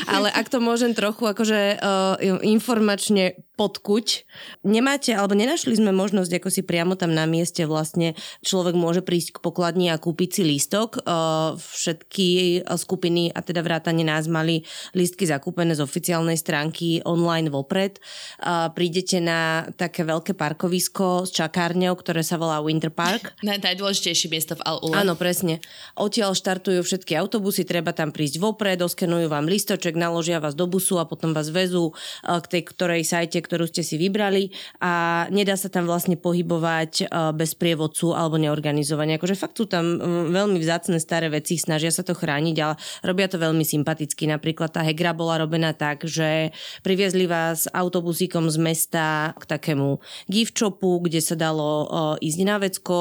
Ale ak to môžem trochu akože uh, informačne podkuť, nemáte, alebo nenašli sme možnosť, ako si priamo tam na mieste vlastne človek môže prísť k pokladni a kúpiť si lístok. Uh, všetky skupiny, a teda vrátane nás, mali lístky zakúpené z oficiálnej stránky online vopred. Uh, prídete na také veľké parkovisko s čakárňou, ktoré sa volá Winter Park. Na, najdôležitejšie miesto v Al-Ula. Áno, presne. Odtiaľ štartujú všetky autobusy, treba tam prísť vopred, doskenujú vám listoček, naložia vás do busu a potom vás vezú eh, k tej ktorej sajte, ktorú ste si vybrali a nedá sa tam vlastne pohybovať eh, bez prievodcu alebo neorganizovania. Akože fakt sú tam veľmi vzácne staré veci, snažia sa to chrániť, ale robia to veľmi sympaticky. Napríklad tá Hegra bola robená tak, že priviezli vás autobusíkom z mesta k takému gift shopu, kde sa dalo eh, ísť na vecko,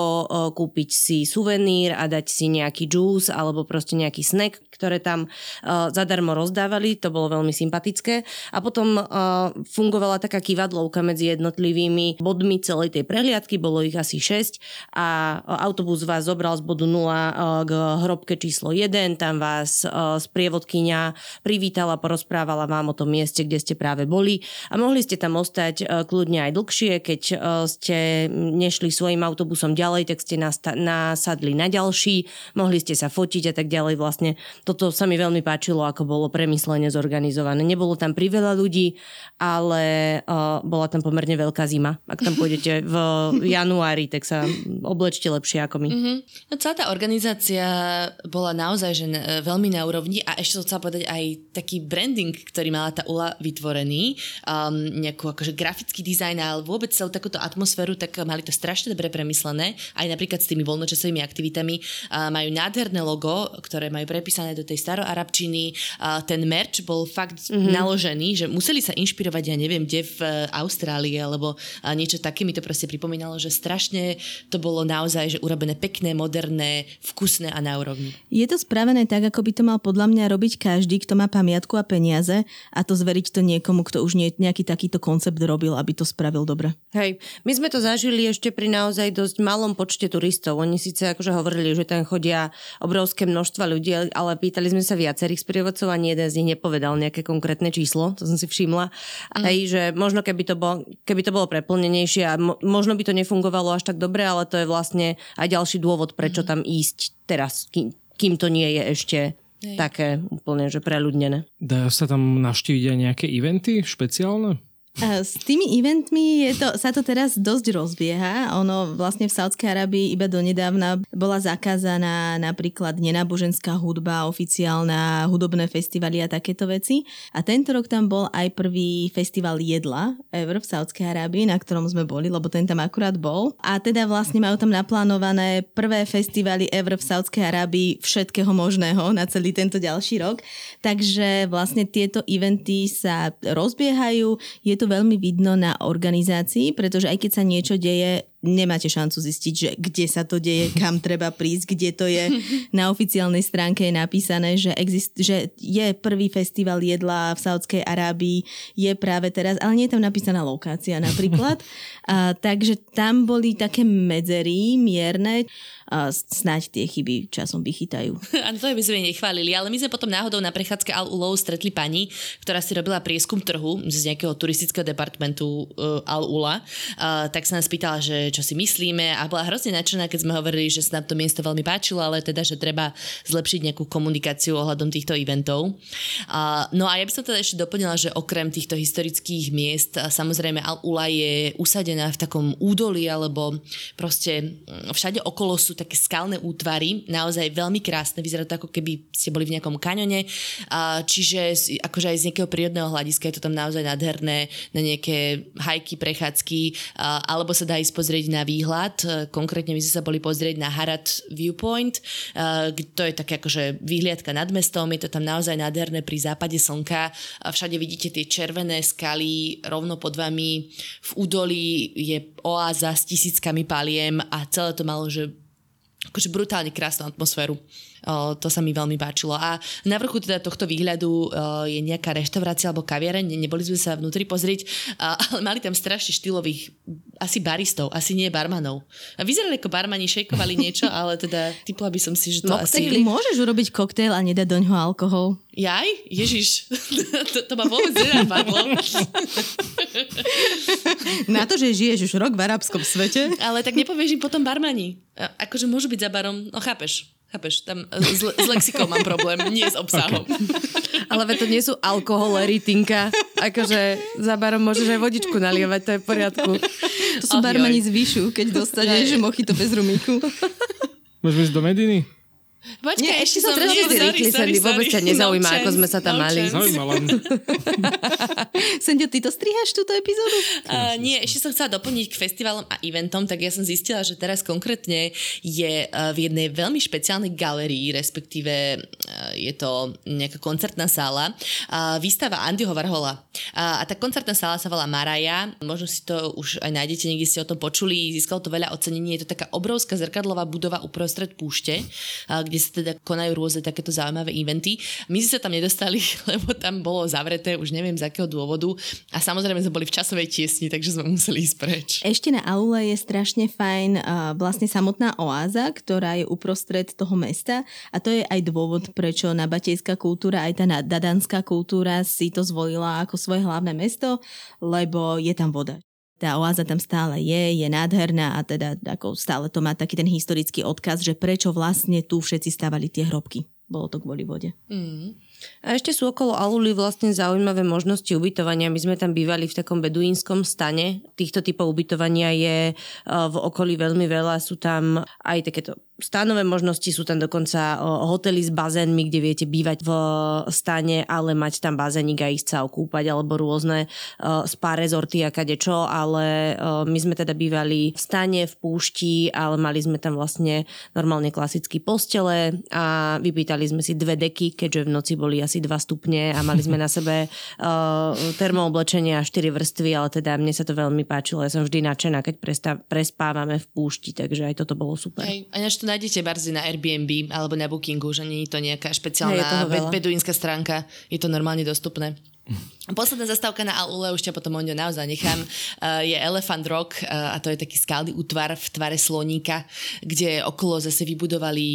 kúpiť si suvenír a dať si nejaký džús alebo proste nejaký snack, ktoré tam uh, zadarmo rozdávali, to bolo veľmi sympatické. A potom uh, fungovala taká kývadlovka medzi jednotlivými bodmi celej tej prehliadky, bolo ich asi 6 a uh, autobus vás zobral z bodu 0 uh, k hrobke číslo 1, tam vás uh, sprievodkynia privítala, porozprávala vám o tom mieste, kde ste práve boli. A mohli ste tam ostať uh, kľudne aj dlhšie, keď uh, ste nešli svojim autobusom ďalej, tak ste nasadli na ďalší, mohli ste sa fotiť a tak ďalej. Vlastne toto sa mi veľmi páčilo, ako bolo premyslene zorganizované. Nebolo tam priveľa ľudí, ale uh, bola tam pomerne veľká zima. Ak tam pôjdete v januári, tak sa oblečte lepšie ako my. Mm-hmm. No celá tá organizácia bola naozaj že n- veľmi na úrovni a ešte som chcela povedať aj taký branding, ktorý mala tá ULA vytvorený, um, nejakú akože grafický dizajn, ale vôbec celú takúto atmosféru, tak mali to strašne dobre premyslené, aj napríklad s tými voľnočasovými aktivitami. Majú nádherné logo, ktoré majú prepísané do tej staroarabčiny. Ten merch bol fakt mm-hmm. naložený, že museli sa inšpirovať, ja neviem, kde v v Austrálii alebo niečo také mi to proste pripomínalo, že strašne to bolo naozaj že urobené pekné, moderné, vkusné a na úrovni. Je to spravené tak, ako by to mal podľa mňa robiť každý, kto má pamiatku a peniaze a to zveriť to niekomu, kto už nie, nejaký takýto koncept robil, aby to spravil dobre. Hej, my sme to zažili ešte pri naozaj dosť malom počte turistov. Oni síce akože hovorili, že tam chodia obrovské množstva ľudí, ale pýtali sme sa viacerých sprievodcov a jeden z nich nepovedal nejaké konkrétne číslo, to som si všimla. Mm. Hej, že možno keby to, bol, keby to bolo preplnenejšie a mo- možno by to nefungovalo až tak dobre, ale to je vlastne aj ďalší dôvod, prečo mm. tam ísť teraz, kým, kým to nie je ešte Hej. také úplne, že preľudnené. Dajú sa tam navštíviť aj nejaké eventy špeciálne? S tými eventmi je to, sa to teraz dosť rozbieha. Ono vlastne v Saudskej Arabii iba donedávna bola zakázaná napríklad nenáboženská hudba, oficiálna, hudobné festivaly a takéto veci. A tento rok tam bol aj prvý festival jedla ever v Saudskej Arábii, na ktorom sme boli, lebo ten tam akurát bol. A teda vlastne majú tam naplánované prvé festivaly ever v Saudskej Arábii všetkého možného na celý tento ďalší rok. Takže vlastne tieto eventy sa rozbiehajú. Je to veľmi vidno na organizácii, pretože aj keď sa niečo deje, nemáte šancu zistiť, že kde sa to deje, kam treba prísť, kde to je. Na oficiálnej stránke je napísané, že, exist, že je prvý festival jedla v Saudskej Arábii, je práve teraz, ale nie je tam napísaná lokácia napríklad. A, takže tam boli také medzery mierne a snáď tie chyby časom vychytajú. Áno, to by sme nechválili, ale my sme potom náhodou na prechádzke Al Ulou stretli pani, ktorá si robila prieskum trhu z nejakého turistického departmentu uh, Al Ula, uh, tak sa nás pýtala, že čo si myslíme. A bola hrozne nadšená, keď sme hovorili, že sa nám to miesto veľmi páčilo, ale teda, že treba zlepšiť nejakú komunikáciu ohľadom týchto eventov. Uh, no a ja by som teda ešte doplnila, že okrem týchto historických miest, samozrejme Al Ula je usadená v takom údolí alebo proste mm, všade okolo sú také skalné útvary, naozaj veľmi krásne, vyzerá to ako keby ste boli v nejakom kaňone, čiže akože aj z nejakého prírodného hľadiska je to tam naozaj nádherné na nejaké hajky, prechádzky, alebo sa dá ísť pozrieť na výhľad, konkrétne my sme sa boli pozrieť na Harad Viewpoint, to je také akože výhliadka nad mestom, je to tam naozaj nádherné pri západe slnka, všade vidíte tie červené skaly rovno pod vami, v údolí je oáza s tisíckami paliem a celé to malo, že akože brutálne krásnu atmosféru. O, to sa mi veľmi páčilo. A na vrchu teda tohto výhľadu o, je nejaká reštaurácia alebo kaviareň, neboli sme sa vnútri pozrieť, a, ale mali tam strašne štýlových asi baristov, asi nie barmanov. A vyzerali ako barmani, šejkovali niečo, ale teda typla by som si, že to asi... Môžeš urobiť koktejl a nedať do ňoho alkohol. Jaj? Ježiš, to, to ma vôbec nenapadlo. Na to, že žiješ už rok v arabskom svete. Ale tak nepovieš im potom barmani. Akože môžu byť za barom, no chápeš. Chápeš, tam s, s lexikou mám problém, nie s obsahom. Okay. Ale to nie sú alkoholery, Tinka. Akože za barom môžeš aj vodičku nalievať, to je v poriadku. To sú oh, barmani z výšu, keď dostaneš mochy to bez rumíku. Môžeme ísť do Mediny? Počkaj, Nie, ešte som teraz rýchli, sorry, vôbec ťa nezaujíma, no ako sme sa tam no mali. Zaujíma Sendio, ty to strihaš túto epizódu? Uh, nie, ešte som chcela doplniť k festivalom a eventom, tak ja som zistila, že teraz konkrétne je uh, v jednej veľmi špeciálnej galerii, respektíve uh, je to nejaká koncertná sála, výstava Andyho Varhola. A tá koncertná sála sa volá Maraja, možno si to už aj nájdete, niekde ste o tom počuli, získalo to veľa ocenení, je to taká obrovská zrkadlová budova uprostred púšte, kde sa teda konajú rôzne takéto zaujímavé eventy. My sme sa tam nedostali, lebo tam bolo zavreté, už neviem z akého dôvodu. A samozrejme sme boli v časovej tiesni, takže sme museli ísť preč. Ešte na Aule je strašne fajn vlastne samotná oáza, ktorá je uprostred toho mesta a to je aj dôvod, prečo nabatejská kultúra, aj tá dadanská kultúra si to zvolila ako svoje hlavné mesto, lebo je tam voda tá oáza tam stále je, je nádherná a teda ako stále to má taký ten historický odkaz, že prečo vlastne tu všetci stávali tie hrobky. Bolo to kvôli vode. Mm. A ešte sú okolo Aluli vlastne zaujímavé možnosti ubytovania. My sme tam bývali v takom beduínskom stane. Týchto typov ubytovania je v okolí veľmi veľa. Sú tam aj takéto stánové možnosti, sú tam dokonca hotely s bazénmi, kde viete bývať v stane, ale mať tam bazénik a ísť sa okúpať, alebo rôzne spa rezorty a kadečo, ale my sme teda bývali v stane, v púšti, ale mali sme tam vlastne normálne klasické postele a vypýtali sme si dve deky, keďže v noci boli asi 2 stupne a mali sme na sebe termooblečenie a 4 vrstvy, ale teda mne sa to veľmi páčilo. Ja som vždy nadšená, keď prespávame v púšti, takže aj toto bolo super. Hej, a to nájdete barzy na Airbnb alebo na Bookingu, že nie je to nejaká špeciálna bed- beduínska stránka, je to normálne dostupné. Posledná zastávka na Alule, už ťa potom o ňo naozaj nechám, uh, je Elephant Rock uh, a to je taký skalný útvar v tvare sloníka, kde okolo zase vybudovali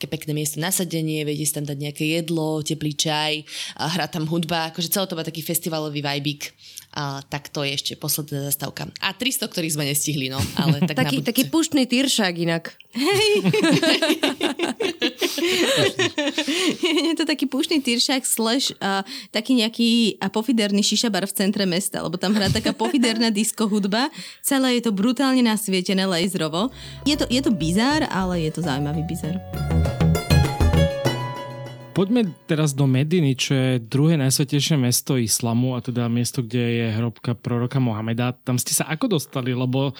také pekné miesto na sadenie, viete si tam dať nejaké jedlo, teplý čaj, a hrá tam hudba, akože celé to má taký festivalový vibík. A, tak to je ešte posledná zastávka. A 300, ktorých sme nestihli, no. Ale tak taký, taký puštný tyršák inak. Hej. je to taký puštný tyršák slash uh, taký nejaký apofiderný šišabar v centre mesta, lebo tam hrá taká pofiderná disco hudba. Celé je to brutálne nasvietené laserovo. Je to, je to bizár, ale je to zaujímavý bizár. Poďme teraz do Mediny, čo je druhé najsvetejšie mesto islamu a teda miesto, kde je hrobka proroka Mohameda. Tam ste sa ako dostali? Lebo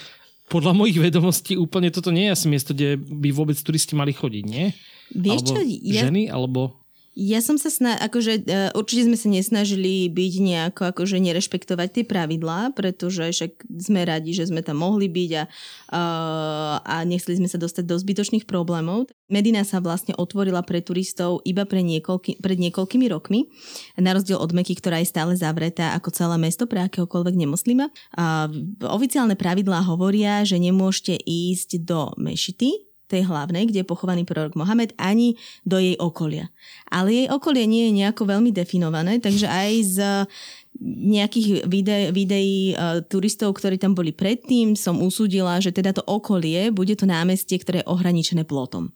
podľa mojich vedomostí úplne toto nie je asi miesto, kde by vôbec turisti mali chodiť, nie? Vieš alebo čo? Ja... Ženy, alebo... Ja som sa sna- akože uh, určite sme sa nesnažili byť nejako akože nerešpektovať tie pravidlá, pretože však sme radi, že sme tam mohli byť a, uh, a nechceli sme sa dostať do zbytočných problémov. Medina sa vlastne otvorila pre turistov iba pre niekoľky, pred niekoľkými rokmi, na rozdiel od Meky, ktorá je stále zavretá ako celé mesto pre akéhokoľvek nemoslima. Uh, oficiálne pravidlá hovoria, že nemôžete ísť do mešity, tej hlavnej, kde je pochovaný prorok Mohamed, ani do jej okolia. Ale jej okolie nie je nejako veľmi definované, takže aj z nejakých vide, videí uh, turistov, ktorí tam boli predtým, som usúdila, že teda to okolie bude to námestie, ktoré je ohraničené plotom.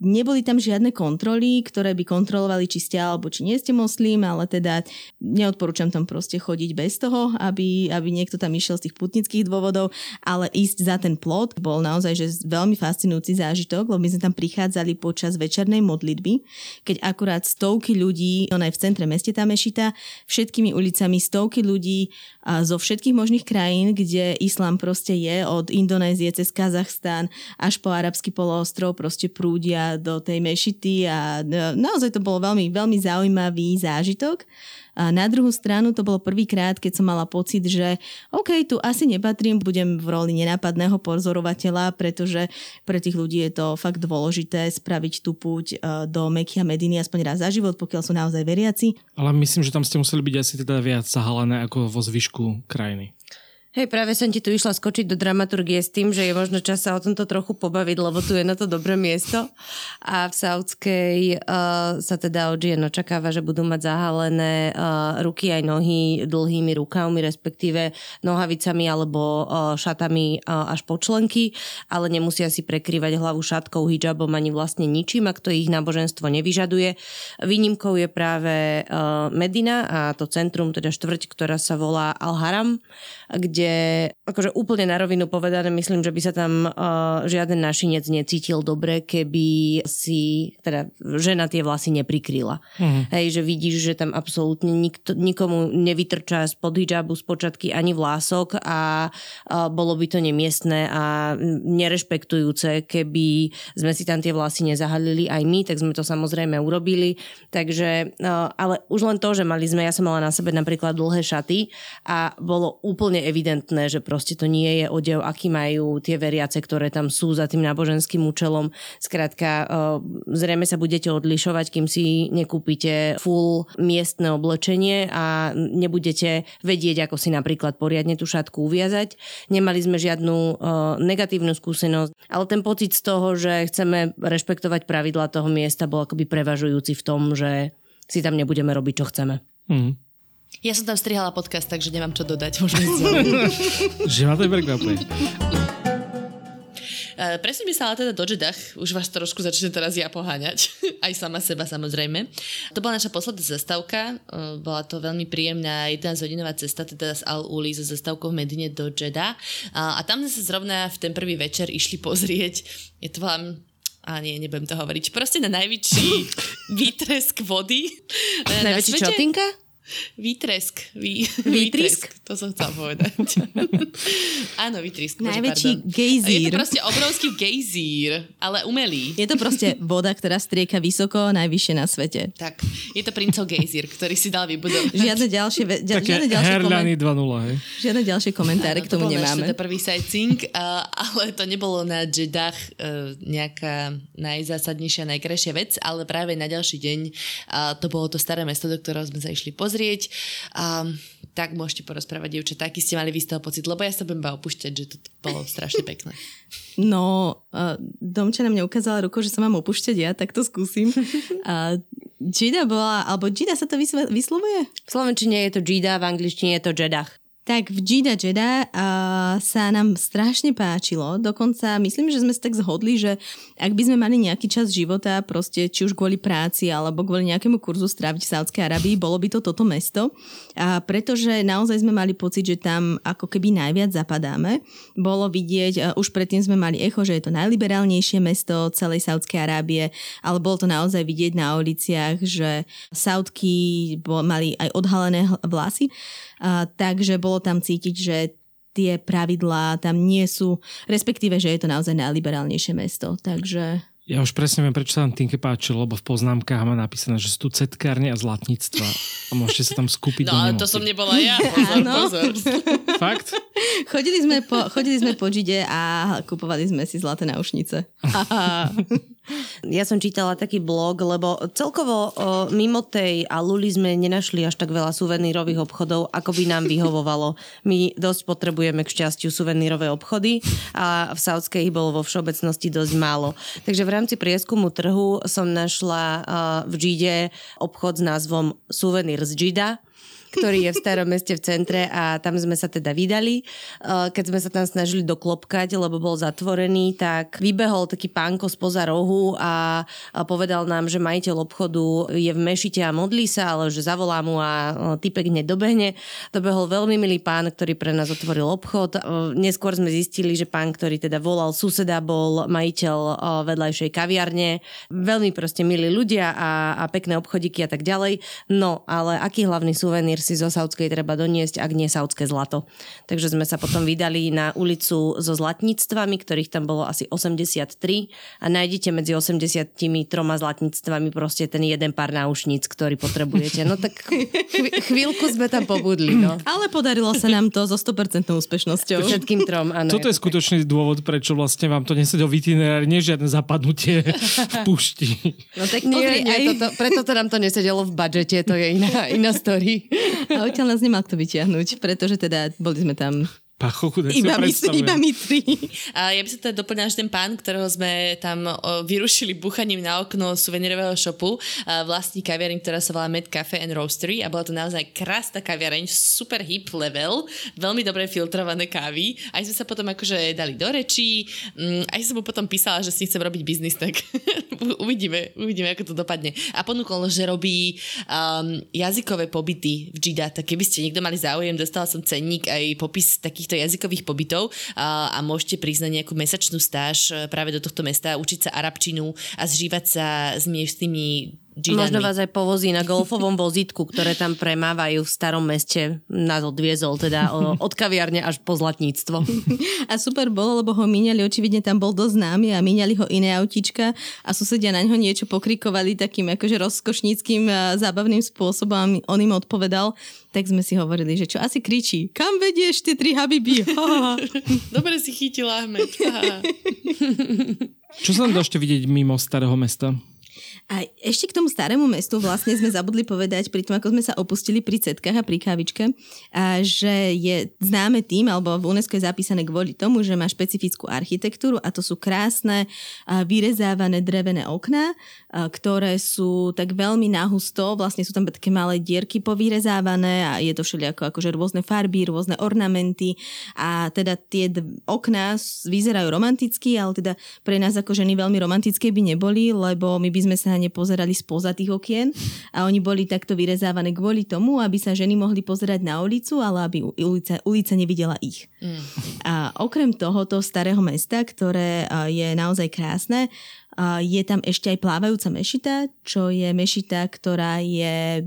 Neboli tam žiadne kontroly, ktoré by kontrolovali, či ste alebo či nie ste moslím, ale teda neodporúčam tam proste chodiť bez toho, aby, aby niekto tam išiel z tých putnických dôvodov, ale ísť za ten plot bol naozaj že veľmi fascinujúci zážitok, lebo my sme tam prichádzali počas večernej modlitby, keď akurát stovky ľudí, ona je v centre meste tá mešita, všetkými ulicami stovky ľudí zo všetkých možných krajín, kde islám proste je, od Indonézie cez Kazachstán až po arabský poloostrov, proste prúdia do tej mešity a e, naozaj to bolo veľmi, veľmi zaujímavý zážitok. A na druhú stranu to bolo prvýkrát, keď som mala pocit, že OK, tu asi nepatrím, budem v roli nenápadného pozorovateľa, pretože pre tých ľudí je to fakt dôležité spraviť tú púť e, do Meky a Mediny aspoň raz za život, pokiaľ sú naozaj veriaci. Ale myslím, že tam ste museli byť asi teda viac zahalené ako vo zvyšku krajiny. Hej, práve som ti tu išla skočiť do dramaturgie s tým, že je možno čas sa o tomto trochu pobaviť, lebo tu je na to dobré miesto. A v Saudskej uh, sa teda od žien očakáva, že budú mať zahalené uh, ruky aj nohy dlhými rukavmi, respektíve nohavicami alebo uh, šatami uh, až po členky, ale nemusia si prekrývať hlavu šatkou, hijabom ani vlastne ničím, ak to ich náboženstvo nevyžaduje. Výnimkou je práve uh, Medina a to centrum, teda štvrť, ktorá sa volá Al-Haram, kde kde akože úplne na rovinu povedané, myslím, že by sa tam uh, žiaden našinec necítil dobre, keby si teda žena tie vlasy neprikryla. Mm. Hej, že vidíš, že tam absolútne nikto, nikomu nevytrčá spod hijabu, z počatky ani vlások a uh, bolo by to nemiestné a nerešpektujúce, keby sme si tam tie vlasy nezahalili aj my, tak sme to samozrejme urobili. Takže, uh, ale už len to, že mali sme, ja som mala na sebe napríklad dlhé šaty a bolo úplne evidentné, evidentné, že proste to nie je odev, aký majú tie veriace, ktoré tam sú za tým náboženským účelom. Skrátka, e, zrejme sa budete odlišovať, kým si nekúpite full miestne oblečenie a nebudete vedieť, ako si napríklad poriadne tú šatku uviazať. Nemali sme žiadnu e, negatívnu skúsenosť, ale ten pocit z toho, že chceme rešpektovať pravidla toho miesta, bol akoby prevažujúci v tom, že si tam nebudeme robiť, čo chceme. Mm. Ja som tam strihala podcast, takže nemám čo dodať. Môžeme Že ma to prekvapuje. Uh, Presuňme sa ale teda do Jeddah, už vás trošku začne teraz ja poháňať, aj sama seba samozrejme. To bola naša posledná zastávka, uh, bola to veľmi príjemná 11 hodinová cesta, teda z Al-Uli so zastávkou v Medine do Jeddah. A tam sme sa zrovna v ten prvý večer išli pozrieť, je to vám a nie, nebudem to hovoriť, proste na najväčší výtresk vody. Najväčší čotinka? Výtresk. Vý, výtresk? To som chcela povedať. Áno, výtresk. Najväčší gejzír. Je to proste obrovský gejzír, ale umelý. Je to proste voda, ktorá strieka vysoko, najvyššie na svete. Tak, je to princov gejzír, ktorý si dal vybudovať. Žiadne ďalšie, Také žiadne ďalšie, Herľany komen- 2.0, hej. žiadne ďalšie komentáre Áno, k tomu to nemáme. teda prvý sightseeing, uh, ale to nebolo na Jeddah uh, nejaká najzásadnejšia, najkrajšia vec, ale práve na ďalší deň uh, to bolo to staré mesto, do ktorého sme sa išli pozrieť. Um, tak môžete porozprávať, dievčatá, aký ste mali vy z toho pocit, lebo ja sa budem iba opúšťať, že to bolo strašne pekné. No, uh, Domča na mňa ukázala rukou, že sa mám opúšťať ja, tak to skúsim. A Gida bola, alebo Gida sa to vyslovuje? V slovenčine je to Jida, v angličtine je to Jeddah. Tak v Gida Jeda uh, sa nám strašne páčilo. Dokonca myslím, že sme sa tak zhodli, že ak by sme mali nejaký čas života, proste či už kvôli práci alebo kvôli nejakému kurzu stráviť v Saudskej Arabii, bolo by to toto mesto. A pretože naozaj sme mali pocit, že tam ako keby najviac zapadáme. Bolo vidieť, uh, už predtým sme mali echo, že je to najliberálnejšie mesto celej Saudskej Arábie, ale bolo to naozaj vidieť na uliciach, že Saudky mali aj odhalené vlasy. A, takže bolo tam cítiť, že tie pravidlá tam nie sú, respektíve, že je to naozaj najliberálnejšie mesto. Takže Ja už presne viem, prečo sa vám Tinke páčilo, lebo v poznámkach má napísané, že sú tu cetkárne a zlatníctva a môžete sa tam skúpiť No do ale to som nebola ja, pozor, pozor. Fakt? chodili sme po, chodili sme po Žide a kupovali sme si zlaté náušnice. Ja som čítala taký blog, lebo celkovo o, mimo tej Aluli sme nenašli až tak veľa suvenírových obchodov, ako by nám vyhovovalo. My dosť potrebujeme k šťastiu suvenírové obchody a v Saudskej ich bolo vo všeobecnosti dosť málo. Takže v rámci prieskumu trhu som našla a, v Žide obchod s názvom Suvenír z Žida ktorý je v starom meste v centre a tam sme sa teda vydali. Uh, Keď sme sa tam snažili doklopkať, lebo bol zatvorený, tak vybehol taký pánko spoza rohu a povedal nám, že majiteľ obchodu je v mešite a modlí sa, ale že zavolá mu a typek hneď dobehne. To behol veľmi milý pán, ktorý pre nás otvoril obchod. Uh, Neskôr sme zistili, že pán, ktorý teda volal suseda, bol majiteľ uh, vedľajšej kaviarne. Veľmi proste milí ľudia a, a pekné obchodíky a tak ďalej. No, ale aký hlavný suvenír si zo Saudskej treba doniesť, ak nie saudské zlato. Takže sme sa potom vydali na ulicu so zlatníctvami, ktorých tam bolo asi 83 a nájdete medzi 83 zlatníctvami proste ten jeden pár náušníc, ktorý potrebujete. No tak chví- chvíľku sme tam pobudli, no. Ale podarilo sa nám to so 100% úspešnosťou. Všetkým trom, áno. Toto je skutočný dôvod, prečo vlastne vám to nesedel v itinerári, nie žiadne zapadnutie v pušti. No tak Nie, nie, nie, aj- toto, preto to nám to nesedelo v budžete, to je iná, iná story. A odtiaľ nás nemal kto vyťahnuť, pretože teda boli sme tam Tak si iba my, iba my tri. A ja by som teda doplňala, že ten pán, ktorého sme tam vyrušili buchaním na okno suvenírového shopu, vlastní kaviareň, ktorá sa volá Mad Cafe and Roastery a bola to naozaj krásna kaviareň, super hip level, veľmi dobre filtrované kávy. Aj sme sa potom akože dali do rečí, mm, aj som mu potom písala, že si chcem robiť biznis, tak uvidíme, uvidíme, ako to dopadne. A ponúkol, že robí um, jazykové pobyty v Jida, tak keby ste niekto mali záujem, dostala som cenník aj popis takýchto jazykových pobytov a, a môžete prísť na nejakú mesačnú stáž e, práve do tohto mesta, učiť sa arabčinu a zžívať sa s miestnymi Židanmi. Možno vás aj povozí na golfovom vozítku, ktoré tam premávajú v starom meste. Nás odviezol teda od kaviarne až po zlatníctvo. A super bolo, lebo ho míňali, očividne tam bol dosť známy a míňali ho iné autička a susedia na ňo niečo pokrikovali takým akože rozkošníckým a zábavným spôsobom a on im odpovedal. Tak sme si hovorili, že čo asi kričí, kam vedieš tie tri habiby? Ha, ha. Dobre si chytil, Ahmed. Čo sa tam dá ešte vidieť mimo starého mesta? A Ešte k tomu starému mestu vlastne sme zabudli povedať pri tom, ako sme sa opustili pri cetkách a pri kávičke, a že je známe tým, alebo v UNESCO je zapísané kvôli tomu, že má špecifickú architektúru a to sú krásne vyrezávané drevené okná, ktoré sú tak veľmi nahusto, vlastne sú tam také malé dierky povyrezávané a je to všelijako akože rôzne farby, rôzne ornamenty a teda tie okná vyzerajú romanticky, ale teda pre nás ako ženy veľmi romantické by neboli, lebo my by sme sa na ne pozerali spoza tých okien a oni boli takto vyrezávané kvôli tomu, aby sa ženy mohli pozerať na ulicu, ale aby ulica, ulica nevidela ich. Mm. A okrem tohoto starého mesta, ktoré je naozaj krásne, je tam ešte aj plávajúca mešita, čo je mešita, ktorá je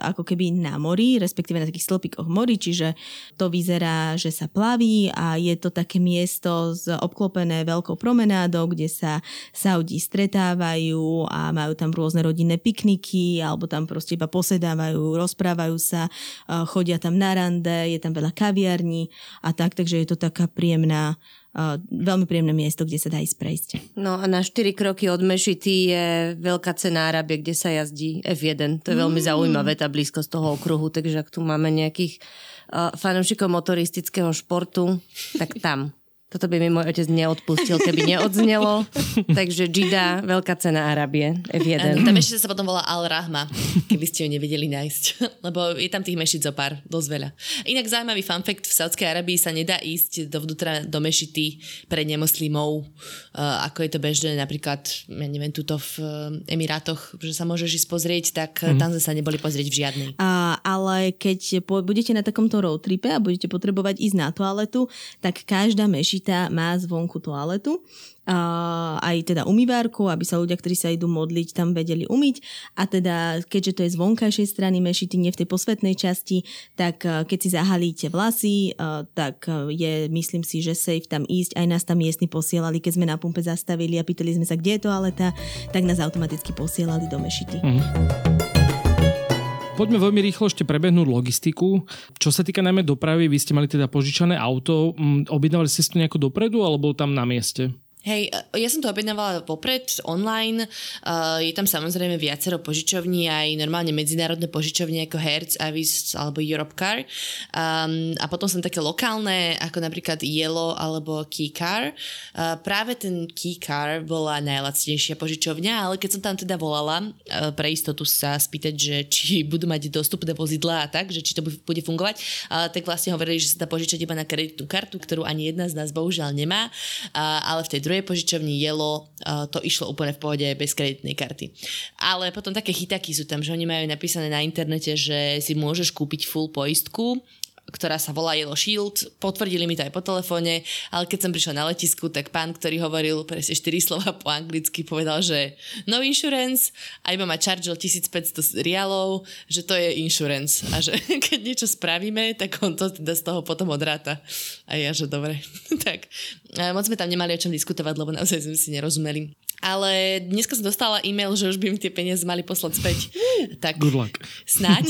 ako keby na mori, respektíve na takých stĺpikoch mori, čiže to vyzerá, že sa plaví a je to také miesto obklopené veľkou promenádou, kde sa Saudi stretávajú a majú tam rôzne rodinné pikniky alebo tam proste iba posedávajú, rozprávajú sa, chodia tam na rande, je tam veľa kaviarní a tak, takže je to taká príjemná veľmi príjemné miesto, kde sa dá ísť prejsť. No a na 4 kroky od Mešity je veľká cena Arábie, kde sa jazdí F1. To je veľmi mm. zaujímavé, tá blízkosť toho okruhu, takže ak tu máme nejakých uh, fanúšikov motoristického športu, tak tam. Toto by mi môj otec neodpustil, keby neodznelo. Takže Gida, veľká cena Arábie, F1. Tam ešte sa potom volá Al Rahma, keby ste ju nevedeli nájsť. Lebo je tam tých mešic zo pár, dosť veľa. Inak zaujímavý fun fact, v Saudskej Arabii sa nedá ísť dovnútra do mešity pre nemoslimov, uh, ako je to bežné napríklad, ja neviem, tuto v uh, Emirátoch, že sa môžeš ísť pozrieť, tak mm. tam sme sa neboli pozrieť v žiadnej. A, ale keď budete na takomto road tripe a budete potrebovať ísť na toaletu, tak každá mešita mešita má zvonku toaletu, a aj teda umývárku, aby sa ľudia, ktorí sa idú modliť, tam vedeli umyť. A teda, keďže to je z vonkajšej strany mešity, nie v tej posvetnej časti, tak keď si zahalíte vlasy, tak je, myslím si, že safe tam ísť. Aj nás tam miestni posielali, keď sme na pumpe zastavili a pýtali sme sa, kde je toaleta, tak nás automaticky posielali do mešity. Mm. Poďme veľmi rýchlo ešte prebehnúť logistiku. Čo sa týka najmä dopravy, vy ste mali teda požičané auto. Mm, objednávali ste si to nejako dopredu alebo tam na mieste? Hej, e, ja som to objednávala popred, online. Uh, je tam samozrejme viacero požičovní, aj normálne medzinárodné požičovne ako Hertz, Avis alebo Europcar. Um, a potom som také lokálne, ako napríklad Yellow alebo Keycar. Uh, práve ten Keycar bola najlacnejšia požičovňa, ale keď som tam teda volala uh, pre istotu sa spýtať, že či budú mať dostupné vozidla a tak, že či to bude fungovať, uh, tak vlastne hovorili, že sa dá požičať iba na kreditnú kartu, ktorú ani jedna z nás bohužiaľ nemá, uh, ale v tej druhej druhej požičovni Jelo to išlo úplne v pohode bez kreditnej karty. Ale potom také chytaky sú tam, že oni majú napísané na internete, že si môžeš kúpiť full poistku ktorá sa volá Yellow Shield. Potvrdili mi to aj po telefóne, ale keď som prišla na letisku, tak pán, ktorý hovoril presne 4 slova po anglicky, povedal, že no insurance a iba ma chargel 1500 rialov, že to je insurance a že keď niečo spravíme, tak on to teda z toho potom odráta. A ja, že dobre. tak moc sme tam nemali o čom diskutovať, lebo naozaj sme si nerozumeli. Ale dneska som dostala e-mail, že už by mi tie peniaze mali poslať späť. Tak Good luck. Snáď.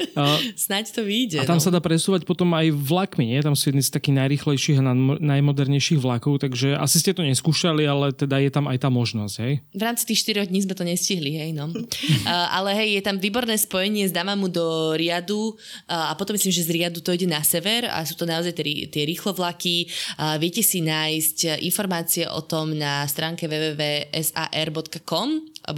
snáď to vyjde. A tam no. sa dá presúvať potom aj vlakmi, nie? Tam sú jedni z takých najrychlejších a najmodernejších vlakov, takže asi ste to neskúšali, ale teda je tam aj tá možnosť, hej? V rámci tých 4 dní sme to nestihli, hej, no. uh, ale hej, je tam výborné spojenie z Damamu do Riadu a potom myslím, že z Riadu to ide na sever a sú to naozaj tie, tie rýchlo vlaky. Uh, viete si nájsť informácie o tom na stránke www sar.com.sa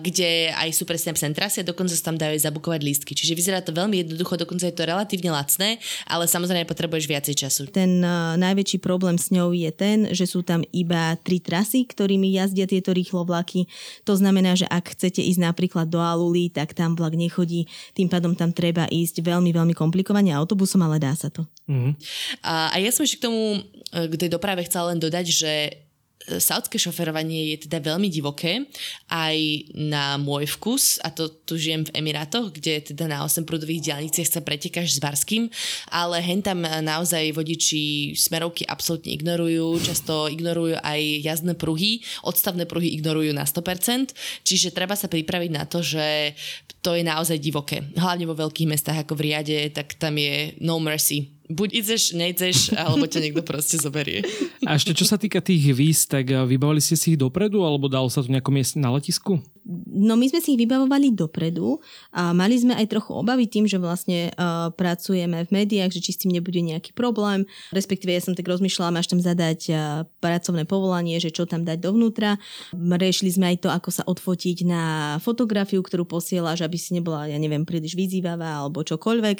kde aj sú presne napísané trasy a dokonca sa tam dajú aj zabukovať lístky. Čiže vyzerá to veľmi jednoducho, dokonca je to relatívne lacné, ale samozrejme potrebuješ viacej času. Ten uh, najväčší problém s ňou je ten, že sú tam iba tri trasy, ktorými jazdia tieto rýchlo vlaky. To znamená, že ak chcete ísť napríklad do Aluli, tak tam vlak nechodí, tým pádom tam treba ísť veľmi, veľmi komplikovane autobusom, ale dá sa to. Mm-hmm. A, a ja som ešte k tomu, e, k tej doprave chcela len dodať, že saudské šoferovanie je teda veľmi divoké, aj na môj vkus, a to tu žijem v Emirátoch, kde teda na 8 prúdových diálniciach sa pretekáš s Barským, ale hen tam naozaj vodiči smerovky absolútne ignorujú, často ignorujú aj jazdné pruhy, odstavné pruhy ignorujú na 100%, čiže treba sa pripraviť na to, že to je naozaj divoké. Hlavne vo veľkých mestách ako v Riade, tak tam je no mercy buď ideš, nejdeš, alebo ťa niekto proste zoberie. A ešte čo sa týka tých víz, tak eh, vybavili ste si ich dopredu, alebo dalo sa to nejakom mieste na letisku? No my sme si ich vybavovali dopredu a mali sme aj trochu obavy tým, že vlastne uh, pracujeme v médiách, že či s tým nebude nejaký problém. Respektíve ja som tak rozmýšľala, máš tam zadať uh, pracovné povolanie, že čo tam dať dovnútra. Riešili sme aj to, ako sa odfotiť na fotografiu, ktorú posielaš, aby si nebola, ja neviem, príliš vyzývavá alebo čokoľvek.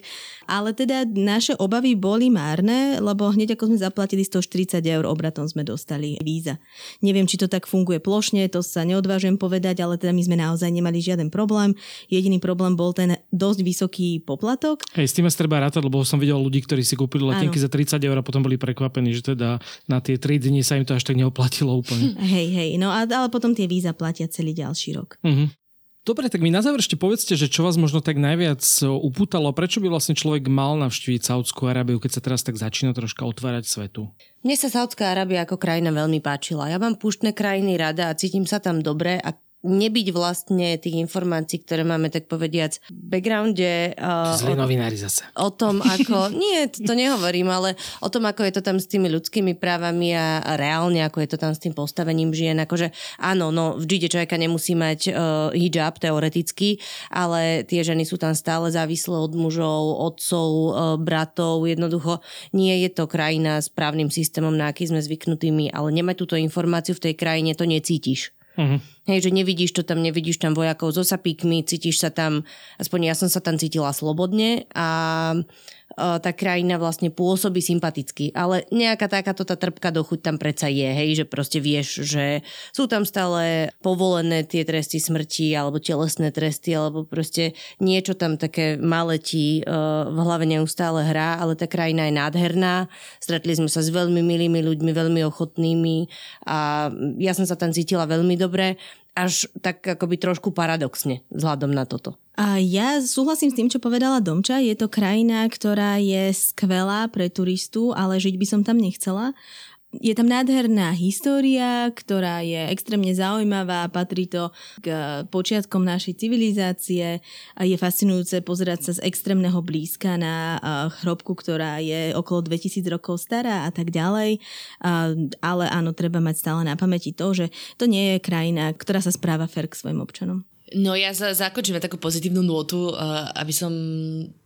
Ale teda naše obavy boli márne, lebo hneď ako sme zaplatili 140 eur obratom sme dostali víza. Neviem, či to tak funguje plošne, to sa neodvážujem povedať, ale teda my sme naozaj nemali žiaden problém. Jediný problém bol ten dosť vysoký poplatok. Hej, s tým sa treba rátať, lebo som videl ľudí, ktorí si kúpili letenky za 30 eur a potom boli prekvapení, že teda na tie 3 dni sa im to až tak neoplatilo úplne. Hej, hej, no a, ale potom tie víza platia celý ďalší rok. Uh-huh. Dobre, tak mi na záver ešte povedzte, že čo vás možno tak najviac upútalo, prečo by vlastne človek mal navštíviť Saudskú Arábiu, keď sa teraz tak začína troška otvárať svetu? Mne sa Saudská Arábia ako krajina veľmi páčila. Ja mám púštne krajiny rada a cítim sa tam dobre a nebyť vlastne tých informácií, ktoré máme, tak povediac, v backgrounde. Uh, Zlí novinári zase. O tom, ako... nie, to nehovorím, ale o tom, ako je to tam s tými ľudskými právami a, reálne, ako je to tam s tým postavením žien. Akože áno, no v džide človeka nemusí mať uh, hijab teoreticky, ale tie ženy sú tam stále závislé od mužov, otcov, uh, bratov. Jednoducho nie je to krajina s právnym systémom, na aký sme zvyknutými, ale nemať túto informáciu v tej krajine, to necítiš. Uh-huh. Hej, že nevidíš to tam, nevidíš tam vojakov so sapíkmi, cítiš sa tam, aspoň ja som sa tam cítila slobodne a tá krajina vlastne pôsobí sympaticky. Ale nejaká takáto tá trpka dochuť tam predsa je, hej, že proste vieš, že sú tam stále povolené tie tresty smrti alebo telesné tresty, alebo proste niečo tam také malé ti v hlave neustále hrá, ale tá krajina je nádherná. Stretli sme sa s veľmi milými ľuďmi, veľmi ochotnými a ja som sa tam cítila veľmi dobre až tak akoby trošku paradoxne vzhľadom na toto. A ja súhlasím s tým, čo povedala Domča. Je to krajina, ktorá je skvelá pre turistu, ale žiť by som tam nechcela. Je tam nádherná história, ktorá je extrémne zaujímavá, patrí to k počiatkom našej civilizácie a je fascinujúce pozerať sa z extrémneho blízka na chrobku, ktorá je okolo 2000 rokov stará a tak ďalej. Ale áno, treba mať stále na pamäti to, že to nie je krajina, ktorá sa správa fair k svojim občanom. No ja za, zakončím takú pozitívnu nôtu, uh, aby som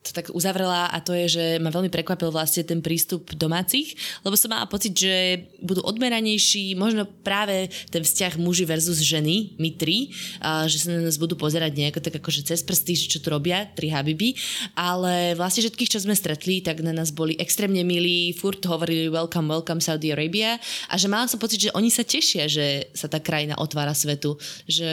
to tak uzavrela a to je, že ma veľmi prekvapil vlastne ten prístup domácich, lebo som mala pocit, že budú odmeranejší, možno práve ten vzťah muži versus ženy, my tri, uh, že sa na nás budú pozerať nejako tak akože cez prsty, čo tu robia, tri habiby, ale vlastne všetkých, čo sme stretli, tak na nás boli extrémne milí, furt hovorili welcome, welcome Saudi Arabia. A že mala som pocit, že oni sa tešia, že sa tá krajina otvára svetu, že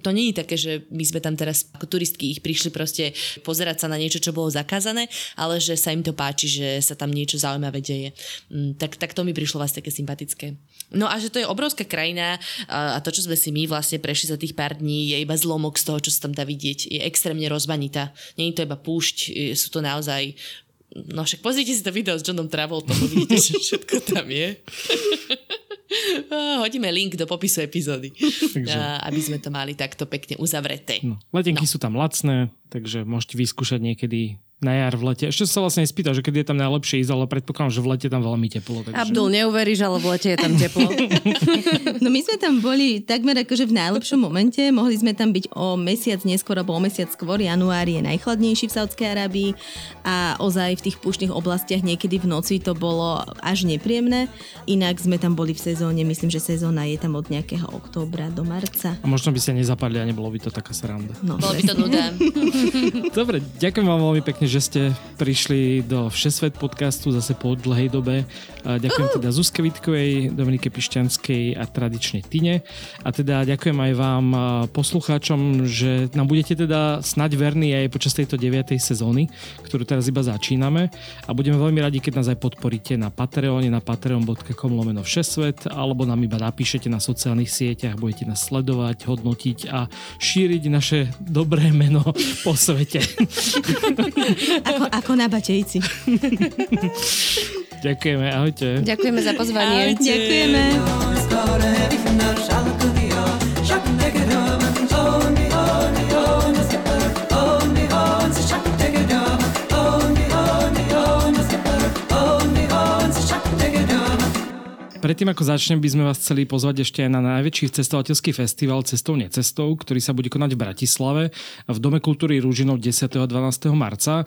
to nie je také, že my sme tam teraz ako turistky ich prišli proste pozerať sa na niečo, čo bolo zakázané, ale že sa im to páči, že sa tam niečo zaujímavé deje. Mm, tak, tak to mi prišlo vás také sympatické. No a že to je obrovská krajina a to, čo sme si my vlastne prešli za tých pár dní, je iba zlomok z toho, čo sa tam dá vidieť. Je extrémne rozmanitá. Je to iba púšť, sú to naozaj No však pozrite si to video s Johnom Travoltom, vidíte, že všetko tam je. Hodíme link do popisu epizódy, takže... aby sme to mali takto pekne uzavreté. No, letenky no. sú tam lacné, takže môžete vyskúšať niekedy na jar v lete. Ešte sa vlastne spýtal, že keď je tam najlepšie ísť, ale predpokladám, že v lete tam veľmi teplo. Takže... Abdul, neuveríš, ale v lete je tam teplo. no my sme tam boli takmer akože v najlepšom momente. Mohli sme tam byť o mesiac neskôr, alebo o mesiac skôr. Január je najchladnejší v Saudskej Arábii a ozaj v tých púštnych oblastiach niekedy v noci to bolo až nepríjemné. Inak sme tam boli v sezóne, myslím, že sezóna je tam od nejakého októbra do marca. A možno by ste nezapadli a nebolo by to taká sranda. No, Bolo by to nuda. Dobre, ďakujem vám veľmi pekne, že ste prišli do Všesvet podcastu zase po dlhej dobe. Ďakujem teda Zuzke Vitkovej, Dominike Pišťanskej a tradične Tine. A teda ďakujem aj vám poslucháčom, že nám budete teda snať verní aj počas tejto 9. sezóny, ktorú teraz iba začíname. A budeme veľmi radi, keď nás aj podporíte na Patreone, na patreon.com lomeno Všesvet, alebo nám iba napíšete na sociálnych sieťach, budete nás sledovať, hodnotiť a šíriť naše dobré meno po svete. ako, ako na Batejci. Ďakujeme, ahojte. Ďakujeme za pozvanie. Ahojte. Ďakujeme. Predtým ako začnem, by sme vás chceli pozvať ešte aj na najväčší cestovateľský festival Cestou necestou, ktorý sa bude konať v Bratislave v Dome kultúry Rúžinov 10. a 12. marca.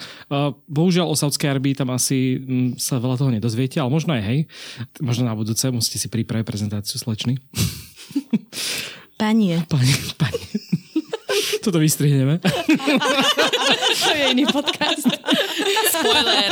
Bohužiaľ o Saudskej Arbii tam asi mm, sa veľa toho nedozviete, ale možno aj hej. Možno na budúce musíte si pripraviť prezentáciu slečny. Panie. Panie, panie. Toto vystrihneme. to je iný podcast. Spoiler.